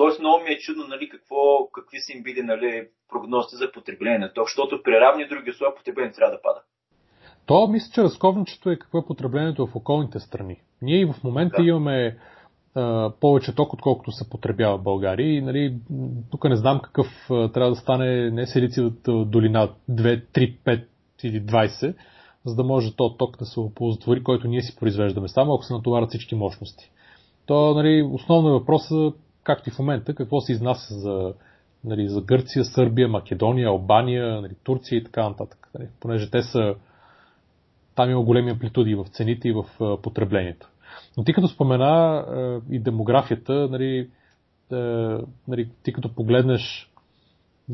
Тоест много ми е чудно нали, какво, какви са им били нали, прогнозите за потребление на ток, защото при равни други условия потреблението трябва да пада. То мисля, че разковничето е какво е потреблението в околните страни. Ние и в момента Да. имаме а, повече ток, отколкото се потребява в България. И нали, тук не знам какъв а, трябва да стане не селицията долина 2, 3, 5 или 20, за да може то ток да се оползотвори, който ние си произвеждаме, само ако се натоварят всички мощности. То нали, основно е въпросът, както и в момента, какво се изнася за, нали, за Гърция, Сърбия, Македония, Албания, нали, Турция и така нататък. Нали, понеже те са там има големи амплитуди в цените и в потреблението. Но ти като спомена и демографията, нали, нали, ти като погледнеш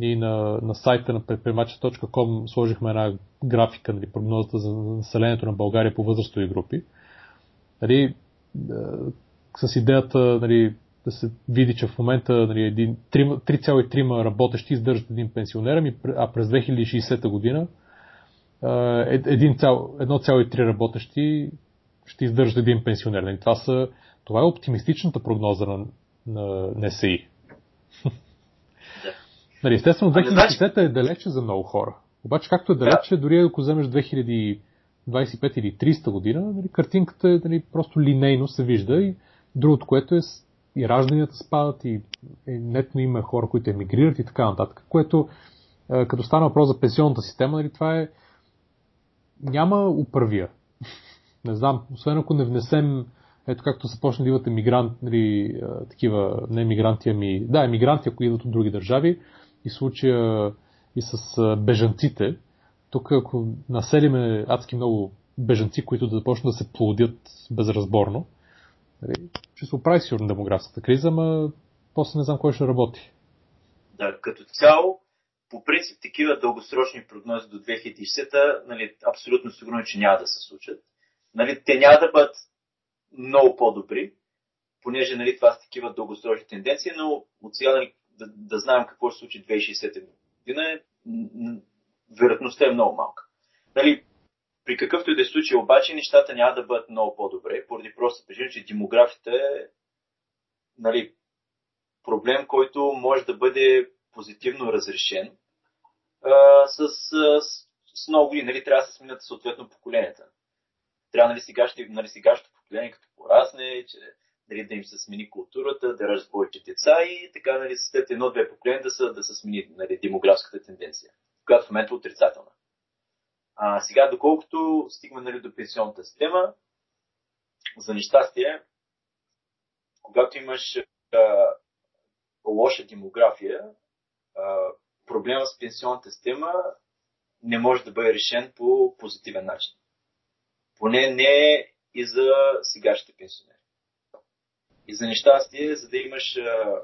и на, на сайта на предприемача.com сложихме една графика, нали, прогнозата за населението на България по възрастови групи. Нали, с идеята нали, да се види, че в момента нали, един- трима- 3,3 работещи издържат един пенсионер, ами а през 2060 година а, е- един цял- 1,3 работещи ще издържат един пенсионер. Нали, Това, са, това е оптимистичната прогноза на, на НСИ. Нали, естествено, Ами, значи- 2060 е далече за много хора. Обаче, както е далече, дори ако вземеш 2025 или 30 година, нали, картинката е нали, просто линейно се вижда и другото, което е и ражданията спадат и, нетно има хора, които емигрират и така нататък, което е, като стана въпрос за пенсионната система, нали, това е няма управия. Не знам, освен ако не внесем ето както се почне да идват емигрант, нали, а, такива, не емигранти, ами, да, емигранти, ако идват от други държави, и случая и с а, бежанците, тук ако населиме адски много бежанци, които да започнат да се плодят безразборно, нали, ще се оправи сигурно демографската криза, ама после не знам кой ще работи. Да, като цяло, по принцип, такива дългосрочни прогнози до 2060, нали, абсолютно сигурно, е, че няма да се случат. Нали, те няма да бъдат много по-добри, понеже нали, това са такива дългосрочни тенденции, но от сега нали, да, да знаем какво ще случи 2060 година, вероятността е много малка. Нали, при какъвто и да е случай, обаче, нещата няма да бъдат много по-добре, поради просто причина, че демографията е нали, проблем, който може да бъде позитивно разрешен а, с, с, с много години. Нали, трябва да се сменят съответно поколенията. Трябва нали, сегашните, нали, сегашното поколение, като порасне, че, нали, да им се смени културата, да раждат повече деца и така нали, след едно-две поколения да, са, да се смени нали, демографската тенденция, която в момента е отрицателна. А, сега, доколкото стигаме нали, до пенсионната система, за нещастие, когато имаш а, лоша демография, а, проблема с пенсионната система не може да бъде решен по позитивен начин. Поне не и за сегашните пенсионери. И за нещастие, за да имаш а,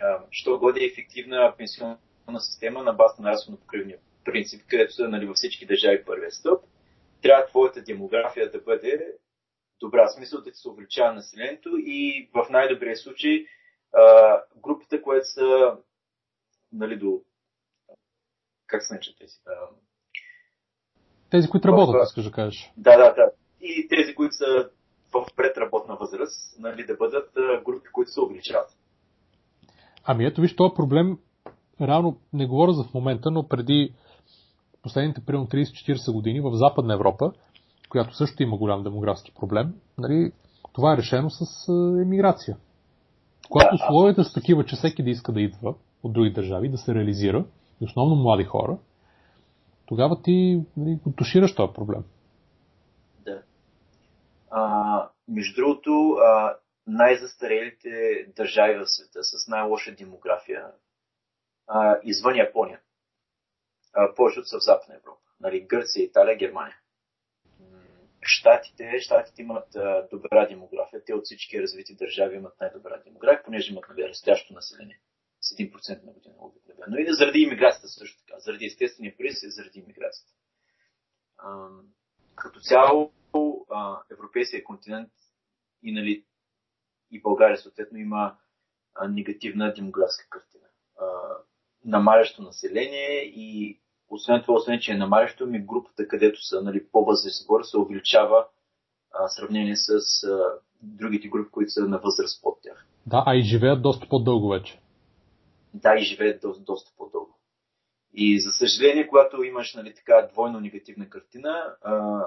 а, що годи ефективна пенсионна система на база на разходно покривния принцип, където са нали, във всички държави първия стъп, трябва твоята демография да бъде добра. Смисъл да се увеличава населението и в най-добрия случай а, групите, които са нали, до как се наричат тези? Тези, които работят, искаш да кажеш. Да, да, да. И тези, които са в предработна възраст, нали, да бъдат групи, които се увеличават. Ами ето виж, този проблем, реално не говоря за в момента, но преди последните примерно 30-40 години в Западна Европа, която също има голям демографски проблем, нали, това е решено с емиграция. Когато условията са такива, че всеки да иска да идва от други държави, да се реализира, и основно млади хора, тогава ти нали, тушираш този проблем. Да. А, между другото, а, най-застарелите държави в света с най-лоша демография а, извън Япония. Повечето са в Западна Европа. Нали, Гърция, Италия, Германия. Штатите, Штатите имат а, добра демография. Те от всички развити държави имат най-добра демография, понеже имат нали, растящо население с 1% на година обикновено. И заради иммиграцията също така. Заради естествения приз и заради иммиграцията. Като цяло а, европейския континент и, нали, и България съответно има а, негативна демографска картина. А, намалящо население и освен това, освен че е намалящо, ми групата, където са нали, по-възрастни хора, се увеличава в сравнение с а, другите групи, които са на възраст под тях. Да, а и живеят доста по-дълго вече да, и живеят до, доста по-дълго. И за съжаление, когато имаш нали, така двойно негативна картина, а,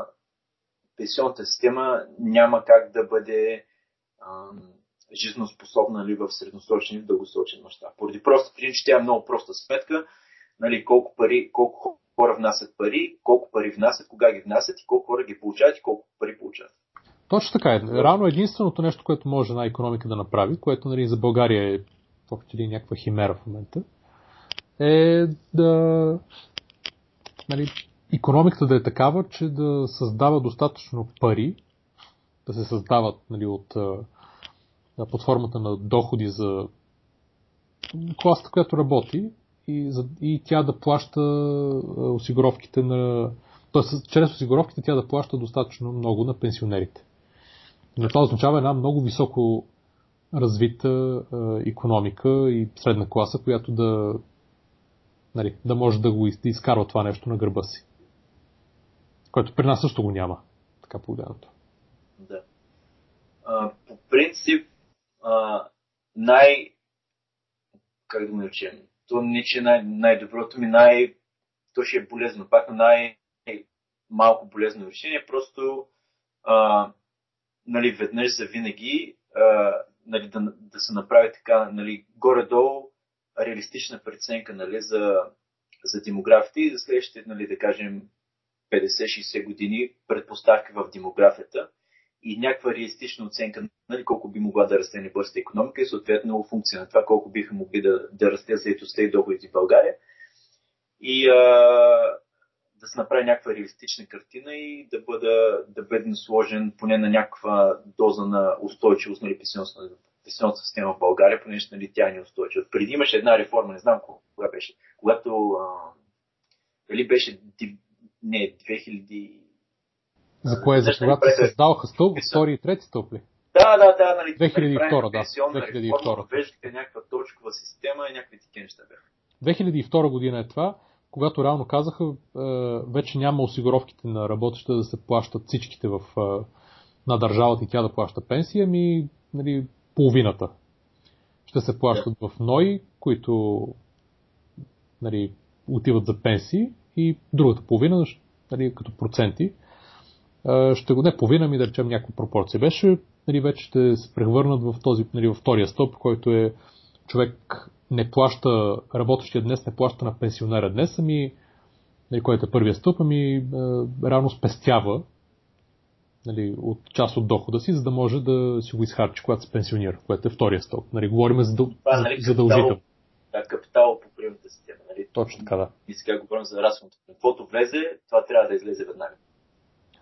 пенсионната система няма как да бъде а, жизнеспособна нали, в средносрочен и в дългосрочен мащаб. Поради просто причина, че тя е много проста сметка, нали, колко, пари, колко хора внасят пари, колко пари внасят, кога ги внасят и колко хора ги получават и колко пари получават. Точно така е. Рано единственото нещо, което може една економика да направи, което нали, за България е въобще ли някаква химера в момента, е да нали, економиката да е такава, че да създава достатъчно пари, да се създават нали, от, под формата на доходи за класата, която работи и, и тя да плаща осигуровките на... Тоест, чрез осигуровките тя да плаща достатъчно много на пенсионерите. Но това означава една много високо развита економика и средна класа, която да, нали, да може да го изкарва това нещо на гърба си. Което при нас също го няма, така погледнато. Да. А, по принцип, а, най... как да го наречем? То не, че най- най-доброто ми, най... То ще е болезно, пак най- малко болезно решение, просто а, нали, веднъж за винаги а, нали, да, да се направи така нали, горе-долу реалистична преценка нали, за, за демографите и за следващите, нали, да кажем, 50-60 години предпоставки в демографията и някаква реалистична оценка нали, колко би могла да расте небързата економика и съответно функция на това колко биха могли да, да расте заедостта и доходите в България. И а, да се направи някаква реалистична картина и да, бъда, да бъде сложен поне на някаква доза на устойчивост на пенсионната система в България, понеже нали, тя е неустойчива. Преди имаше една реформа, не знам кога беше, когато а, дали беше не, 2000... За кое? За когато се създаваха стълб, втори и трети стълб ли? Да, да, да. Нали, 2002, да. 2002. Веждате някаква точкова система и някакви такива неща бяха. 2002 година е това когато реално казаха, е, вече няма осигуровките на работеща да се плащат всичките в, е, на държавата и тя да плаща пенсия, ми нали, половината ще се плащат в НОИ, които нали, отиват за пенсии и другата половина, нали, като проценти, е, ще го не половина ми да речем някаква пропорция беше, нали, вече ще се превърнат в този, нали, във втория стълб, който е човек не плаща, работещия днес не плаща на пенсионера днес, ами, нали, който е първия стълб, ами реално спестява нали, от част от дохода си, за да може да си го изхарчи, когато се пенсионира, което е втория стълб. Нали, говорим за, Това, нали, задължително. Да, капитал по приемната система. Нали? Точно така, да. И сега говорим за разходното. Каквото влезе, това трябва да излезе веднага.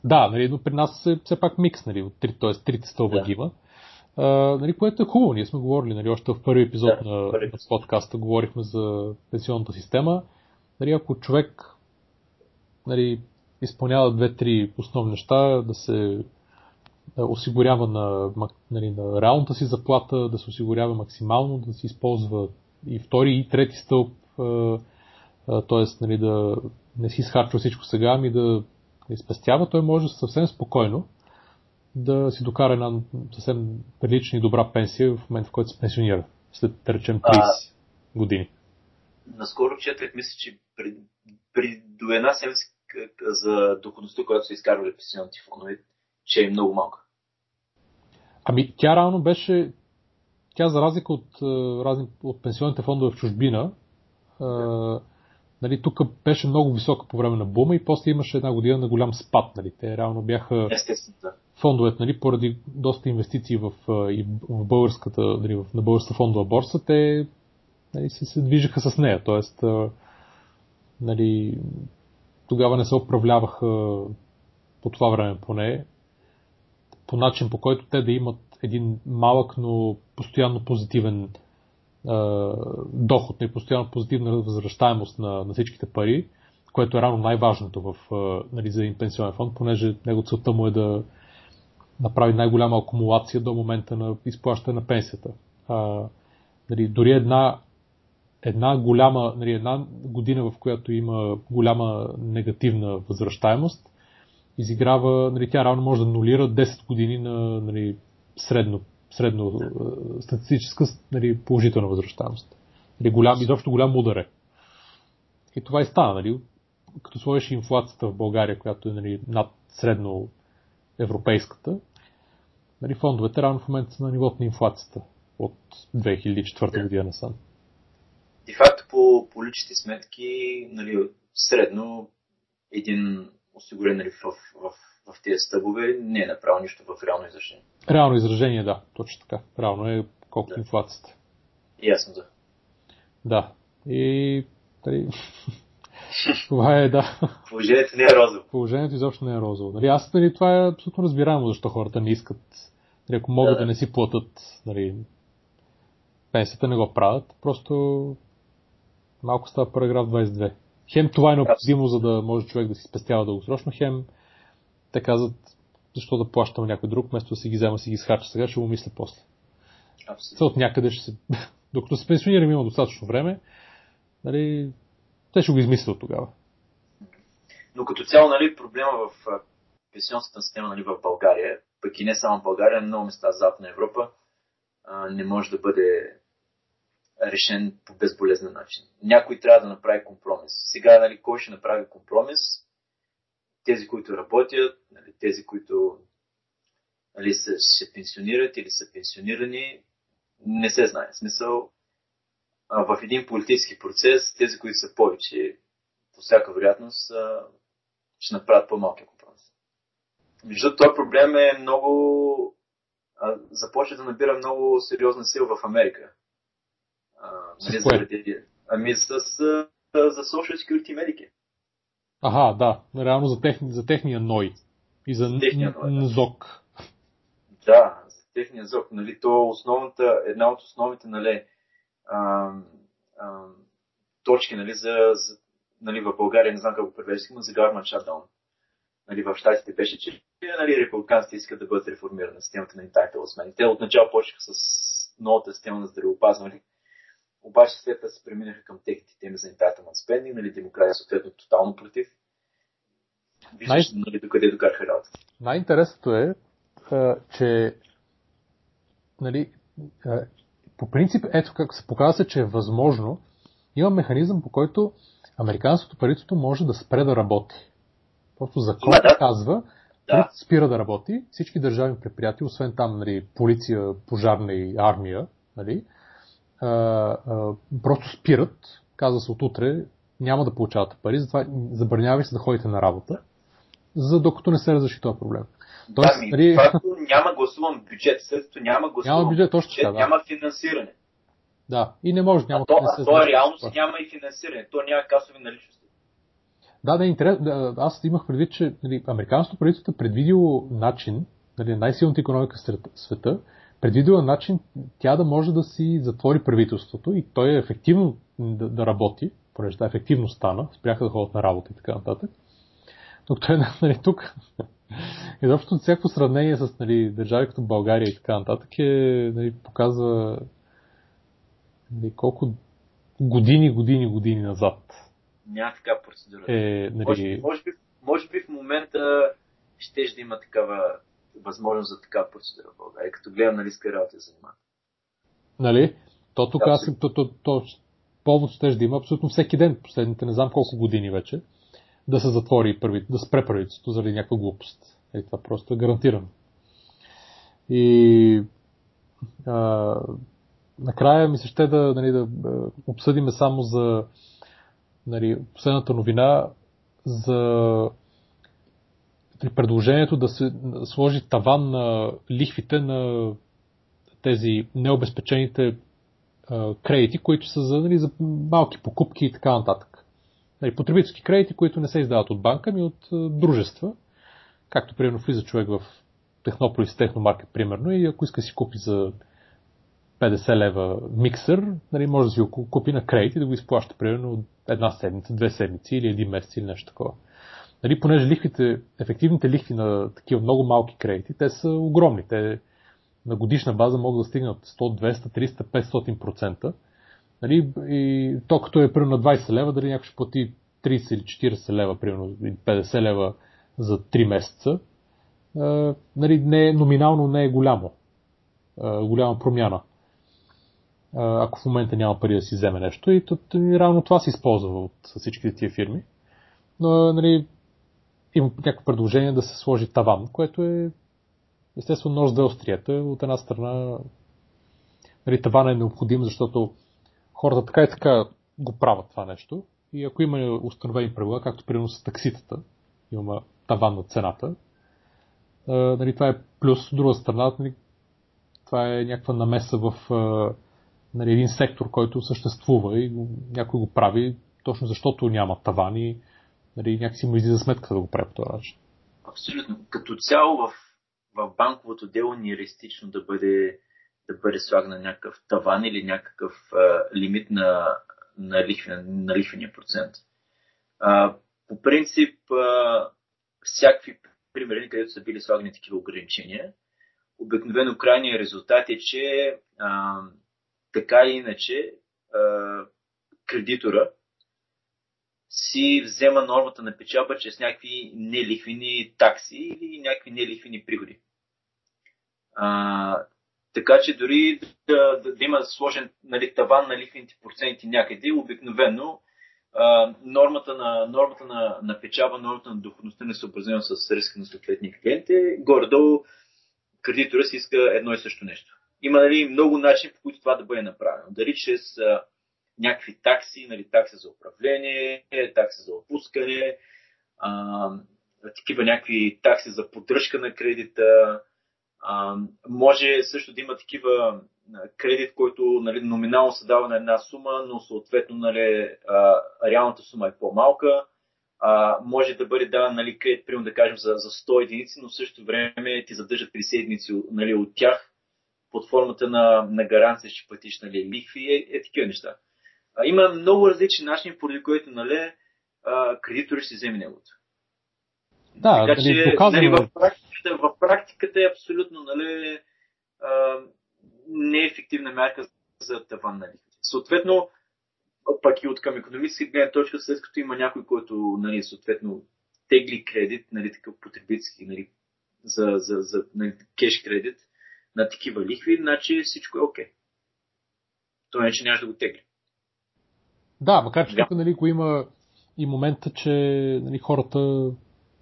Да, нали, но при нас е все пак микс, нали, от три, т.е. трите стълба да. гима. А, нали, което е хубаво. Ние сме говорили, нали, още в първи епизод да, на, първи. на подкаста говорихме за пенсионната система. Нали, ако човек нали, изпълнява две-три основни неща, да се да осигурява на, нали, на реалната си заплата, да се осигурява максимално, да се използва и втори и трети стълб, т.е. Нали, да не си изхарчва всичко сега, ами да изпестява, той може съвсем спокойно да си докара една съвсем прилична и добра пенсия в момента, в който се пенсионира, след, да речем, 30 а, години. Наскоро четах, мисля, че при, при до една седмица за доходността, която са изкарвали пенсионните фондове, че е много малка. Ами тя реално беше, тя за разлика от, разни, от пенсионните фондове в чужбина, да. Нали, тук беше много висока по време на бума и после имаше една година на голям спад. Нали. Те реално бяха да. фондовете, нали, поради доста инвестиции в, и в българската, нали, в, на българската фондова борса, те нали, се, се движиха с нея. Тоест, нали, тогава не се управляваха по това време поне по начин по който те да имат един малък, но постоянно позитивен доход и постоянно позитивна възвръщаемост на, на всичките пари, което е рано най-важното в, нали, за един пенсионен фонд, понеже него целта му е да направи най-голяма акумулация до момента на изплащане на пенсията. А, нали, дори една една голяма, нали, една година, в която има голяма негативна възвръщаемост, изиграва, нали, тя равно може да нулира 10 години на нали, средно, средно статистическа нали, положителна възвръщаемост. Нали, голям, изобщо голям удар И това и стана, нали, като сложиш инфлацията в България, която е нали, над средно европейската, нали, фондовете равно в момента са на нивото на инфлацията от 2004 година насам. Де факто по, по личните сметки, нали, средно един осигурен нали, в, в, в, тези стъбове не е направил нищо в реално изражение. Реално изражение, да, точно така. Реално е колкото да. инфлацията. Ясно, да. Да. И тъй... това е, да. Положението не е розово. Положението изобщо не е розово. Нали, аз, нали, това е абсолютно разбираемо, защо хората не искат. Нали, ако могат да, да не си платят нали, пенсията, не го правят. Просто малко става параграф 22. Хем това е необходимо, за да може човек да си спестява дългосрочно, хем те казват, защо да плащам някой друг, вместо да си ги взема, си ги схарча сега, ще го мисля после. Абсолютно. от някъде ще се... Докато се пенсионирам, има достатъчно време, нали, те ще го измислят тогава. Но като цяло, нали, проблема в пенсионната система нали, в България, пък и не само в България, много места в Западна Европа, не може да бъде решен по безболезнен начин. Някой трябва да направи компромис. Сега, нали, кой ще направи компромис? Тези, които работят, нали, тези, които нали, се, се пенсионират или са пенсионирани, не се знае. В смисъл, а в един политически процес, тези, които са повече, по всяка вероятност, ще направят по-малки компромис. Между този проблем е много започва да набира много сериозна сила в Америка. С кое? Ами с, за Social Security Medicaid. Ага, да. Реално за, тех, за техния ной. И за техния ной, НЗОК. Да, за техния ЗОК. Нали, то основната, една от основните нали, а, а, точки нали, за, за нали, в България, не знам как го превеждах, но за government shutdown. Нали, в щатите беше, че нали, републиканците искат да бъдат реформирани системата на entitlement. Те отначало почнаха с новата система на здравеопазване, обаче след това се преминаха към техните теми за entitlement spending, нали, демократия съответно тотално против. Най... нали, докъде докараха работа. Най-интересното е, че нали, по принцип, ето как се показва че е възможно, има механизъм, по който американското правителство може да спре да работи. Просто закон да, да. казва, да. спира да работи, всички държавни предприятия, освен там нали, полиция, пожарна и армия, нали, а, а, просто спират, казва се от утре, няма да получавате пари, затова забранявай се да ходите на работа, за докато не се разреши този проблем. Тоест, да, ми, нали... няма гласуван бюджет, след като няма гласуван няма бюджет, точно бюджет, да. няма финансиране. Да, и не може, няма а то, а то е реалност няма и финансиране, то няма касови наличности. Да, да, интерес, да, аз имах предвид, че нали, американското правителство е предвидило начин, нали, най-силната економика в света, предвидила начин тя да може да си затвори правителството и той е ефективно да, да работи, понеже ефективно стана, спряха да ходят на работа и така нататък. Но той нали, тук изобщо всяко сравнение с нали, държави като България и така нататък е, нали, показва нали, колко години, години, години назад. Няма такава процедура. Е, нали... може, може, би, може би в момента ще да има такава възможност за такава процедура в България, като гледам на риска работа се занимава. Нали? То тук да, аз то, то, то, повод ще да има абсолютно всеки ден, последните не знам колко години вече, да се затвори първи, да спре правителството заради някаква глупост. Е, това просто е гарантирано. И а, накрая ми се ще да, нали, да обсъдиме само за нали, последната новина за при предложението да се сложи таван на лихвите на тези необезпечените а, кредити, които са за, нали, за малки покупки и така нататък. Нали, потребителски кредити, които не се издават от банка, ми от дружества. Както примерно влиза човек в Технополис Техномаркет, примерно, и ако иска си купи за 50 лева миксър, нали, може да си го купи на кредит и да го изплаща примерно една седмица, две седмици или един месец или нещо такова. Нали, понеже лихвите, ефективните лихви на такива много малки кредити, те са огромни. Те на годишна база могат да стигнат 100, 200, 300, 500%. Нали, и то като е примерно на 20 лева, дали някой ще плати 30 или 40 лева, примерно 50 лева за 3 месеца, нали, не, номинално не е голямо. голяма промяна. ако в момента няма пари да си вземе нещо. И то, равно това се използва от всичките тия фирми. Но нали, има някакво предложение да се сложи таван, което е естествено нож за острията. От една страна нали, таван е необходим, защото хората така и така го правят това нещо. И ако има установени правила, както примерно с такситата, има таван на цената, нали, това е плюс. От друга страна, нали, това е някаква намеса в нали, един сектор, който съществува и някой го прави точно защото няма тавани нали, някакси му излиза сметка да го прави по този начин. Абсолютно. Като цяло в, в банковото дело ни е реалистично да бъде, да бъде слаган някакъв таван или някакъв а, лимит на, на, лихвен, на лихвения процент. А, по принцип, а, всякакви примери, където са били слагани такива ограничения, обикновено крайният резултат е, че а, така или иначе а, кредитора си взема нормата на печалба чрез някакви нелихвени такси или някакви нелихвени приходи. А, така че дори да, да, да има сложен нали, таван на лихвените проценти някъде, обикновено а, нормата, на, нормата на, на печалба, нормата на доходността не съобразена с риска на съответния клиент е горе-долу кредитора си иска едно и също нещо. Има нали, много начини, по които това да бъде направено. Дали чрез някакви такси, нали, такси за управление, такси за отпускане, а, такива някакви такси за поддръжка на кредита. А, може също да има такива кредит, който нали, номинално се дава на една сума, но съответно нали, а, реалната сума е по-малка. А, може да бъде даден нали, кредит, примерно да кажем, за, за 100 единици, но в същото време ти задържат 50 единици нали, от тях под формата на, на гаранция, че платиш нали, лихви, е, е такива неща. А, има много различни начини, поради които нали, кредитори ще вземе неговото. Да, така, нали, че, нали, в, практиката, в практиката е абсолютно нали, а, неефективна мярка за таван на лихвите. Съответно, пък и от към економическа гледна точка, след като има някой, който нали, съответно тегли кредит, нали, такъв потребителски, нали, за, за, за нали, кеш кредит на такива лихви, значи всичко е окей. Okay. То не, че няма да го тегли. Да, макар че тук нали, има и момента, че нали, хората,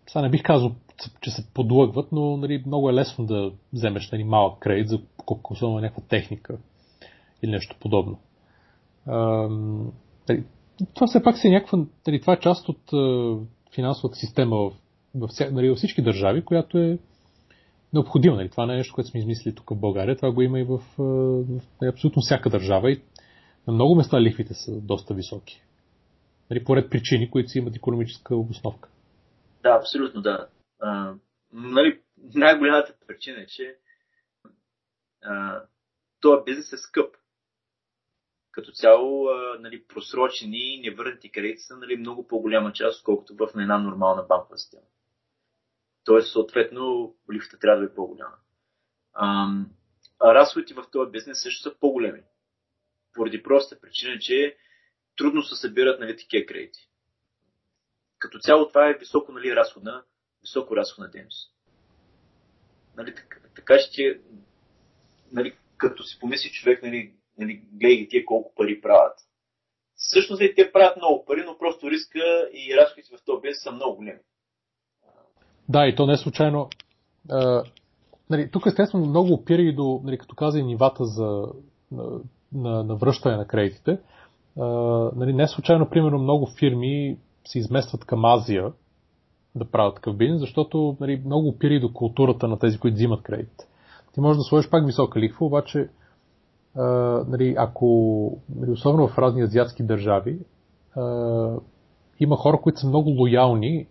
сега не бих казал, че се подлъгват, но нали, много е лесно да вземеш нали, малък кредит за особено някаква техника или нещо подобно. Ам, нали, това все пак си е някаква, нали, това е част от а, финансовата система в, в, нали, във всички държави, която е необходимо. Нали? Това не е нещо, което сме измислили тук в България. Това го има и в, в абсолютно всяка държава. И на много места лихвите са доста високи. Нали, поред причини, които си имат економическа обосновка. Да, абсолютно, да. А, нали, най-голямата причина е, че този бизнес е скъп. Като цяло, а, нали, просрочени и невърнати кредити са нали, много по-голяма част, отколкото в една нормална банкова система. Тоест, съответно, лифта трябва да е по-голяма. А, а разходите в този бизнес също са по-големи. Поради проста причина, че трудно се събират нали, такива кредити. Като цяло това е високо нали, разходна, високо разходна дейност. Нали, така, така ще, нали, като си помисли човек, нали, нали, гледай тия колко пари правят. Всъщност нали, те правят много пари, но просто риска и разходите в този бизнес са много големи. Да, и то не е случайно. А, нали, тук естествено много опира и до, нали, като каза и нивата за, на, на, на връщане на кредитите. А, нали, не е случайно, примерно, много фирми се изместват към Азия да правят такъв бизнес, защото нали, много опира и до културата на тези, които взимат кредит. Ти можеш да сложиш пак висока лихва, обаче а, нали, ако, нали, особено в разни азиатски държави, а, има хора, които са много лоялни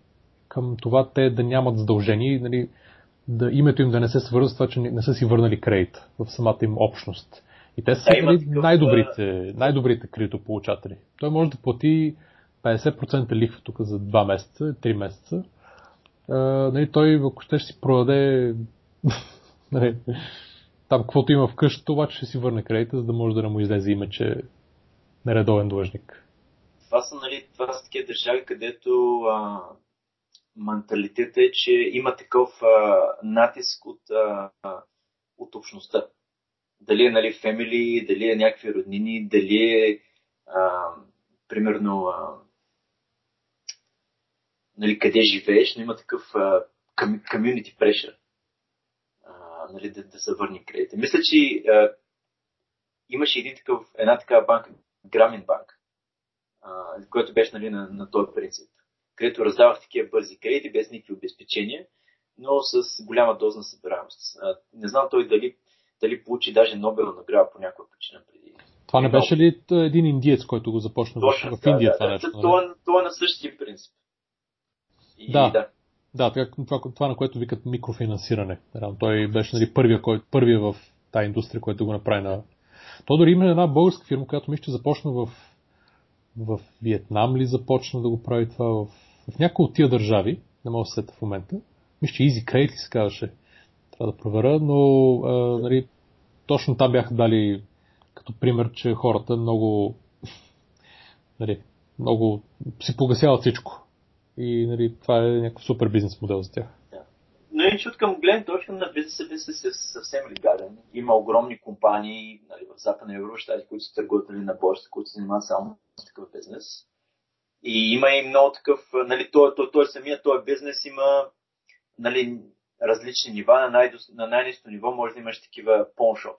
към това те да нямат задължения, нали, да името им да не се свързва с това, че не са си върнали кредит в самата им общност. И те са нали, най-добрите, най-добрите кредитополучатели. Той може да плати 50% лихва тук за 2 месеца, 3 месеца. А, нали, той, ако ще, ще си продаде нали, там каквото има в къщата, обаче ще си върне кредита, за да може да не му излезе име, че нередовен длъжник. Това са, нали, това са такива държави, където а, менталитет е, че има такъв а, натиск от, а, от общността. Дали е нали, фемили, дали е някакви роднини, дали е а, примерно а, нали, къде живееш, но има такъв community pressure нали, да, да се върне кредита. Мисля, че а, имаше един такъв, една такава банка, Грамин банк, а, която беше нали, на, на този принцип където раздавах такива бързи кредити без никакви обезпечения, но с голяма доза на събираемост. Не знам той дали, дали получи даже Нобел награда по някаква причина преди. Това не беше ли един индиец, който го започна Точно, в, Индия да, това да, нещо? Това, нали? това е на същия принцип. Да. да. Да, това, това, на което викат микрофинансиране. Той беше нали, първия, кой, първия в тази индустрия, който го направи на... То дори има една българска фирма, която мисля, че започна в, в Виетнам ли започна да го прави това, в в някои от тия държави, не мога да се в момента, мисля, че Easy Credit ли се казваше, трябва да проверя, но а, нали, точно там бяха дали като пример, че хората много, нали, много си погасяват всичко. И нали, това е някакъв супер бизнес модел за тях. Но иначе от към гледна точка на бизнеса, бизнес е съвсем легален. Има огромни компании нали, в Западна Европа, които се търгуват нали, на борса, които се занимават само с такъв бизнес. И има и много такъв, нали, той, той, той самия този бизнес има нали, различни нива. На, най- на най-низко ниво може да имаш такива pawn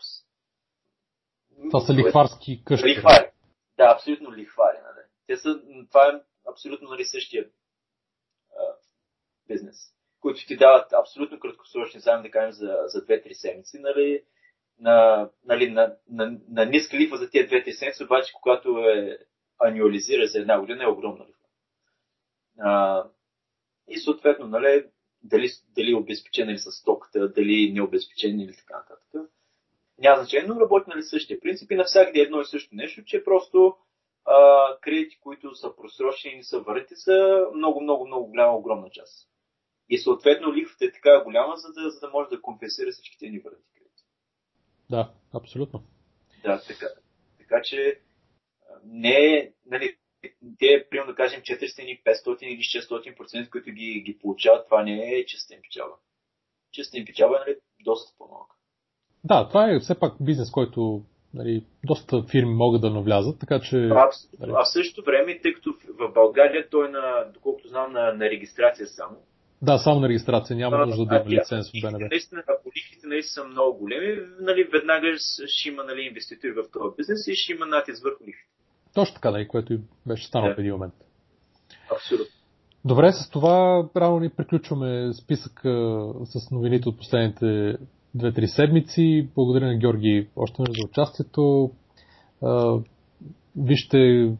Това са лихварски къщи. Лихвари. Да, абсолютно лихвари. Нали. Те са, това е абсолютно нали, същия бизнес, които ти дават абсолютно краткосрочни заеми, да кажем, за, за 2-3 седмици, нали, на, нали, на, на, на ниска лихва за тези 2-3 седмици, обаче когато е анюализира за една година е огромна лихва. А, и съответно, нали, дали, дали е обезпечен или с стоката, дали не е обезпечен или така нататък. Няма значение, но работи нали същия принцип и навсякъде едно и също нещо, че просто а, кредити, които са просрочени и не са върнати, са много, много, много голяма, огромна част. И съответно лихвата е така голяма, за да, за да може да компенсира всичките ни върнати кредити. Да, абсолютно. Да, така. Така че не нали, те, примерно да кажем, 400 500 или 600%, които ги, ги получават, това не е чиста им печалба. Чиста им печалба е нали, доста по-малка. Да, това е все пак бизнес, който нали, доста фирми могат да навлязат, така че... А, нали... а в същото време, тъй като в България той е на, доколкото знам, на, на регистрация само, да, само на регистрация, няма нужда да има лиценз от БНБ. Наистина, ако лихвите наистина са много големи, нали, веднага ще има нали, инвеститори в този бизнес и ще има натиск върху лихвите. Точно така, нали, което и беше станало да. в един момент. Абсолютно. Добре, с това рано ни приключваме списък с новините от последните 2-3 седмици. Благодаря на Георги още веднъж за участието. Вижте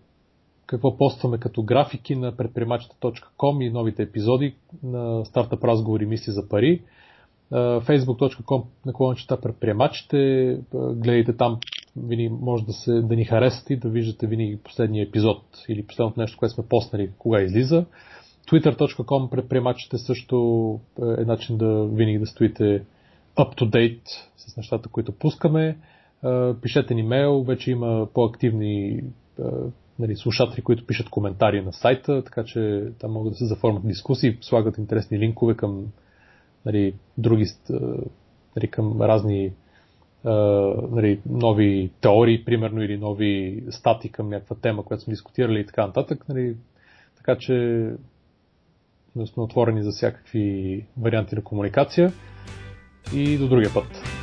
какво постваме като графики на предприемачите.com и новите епизоди на стартъп разговори мисли за пари. facebook.com наклончета предприемачите. Гледайте там, винаги може да, се, да ни харесате и да виждате винаги последния епизод или последното нещо, което сме постнали, кога излиза. Twitter.com предприемачите също е начин да винаги да стоите up to date с нещата, които пускаме. Пишете ни мейл, вече има по-активни нали, слушатели, които пишат коментари на сайта, така че там могат да се заформят дискусии, слагат интересни линкове към нали, други, нали, към разни нали, нови теории, примерно, или нови стати към някаква тема, която сме дискутирали и така нататък. Нали, така че сме отворени за всякакви варианти на комуникация и до другия път.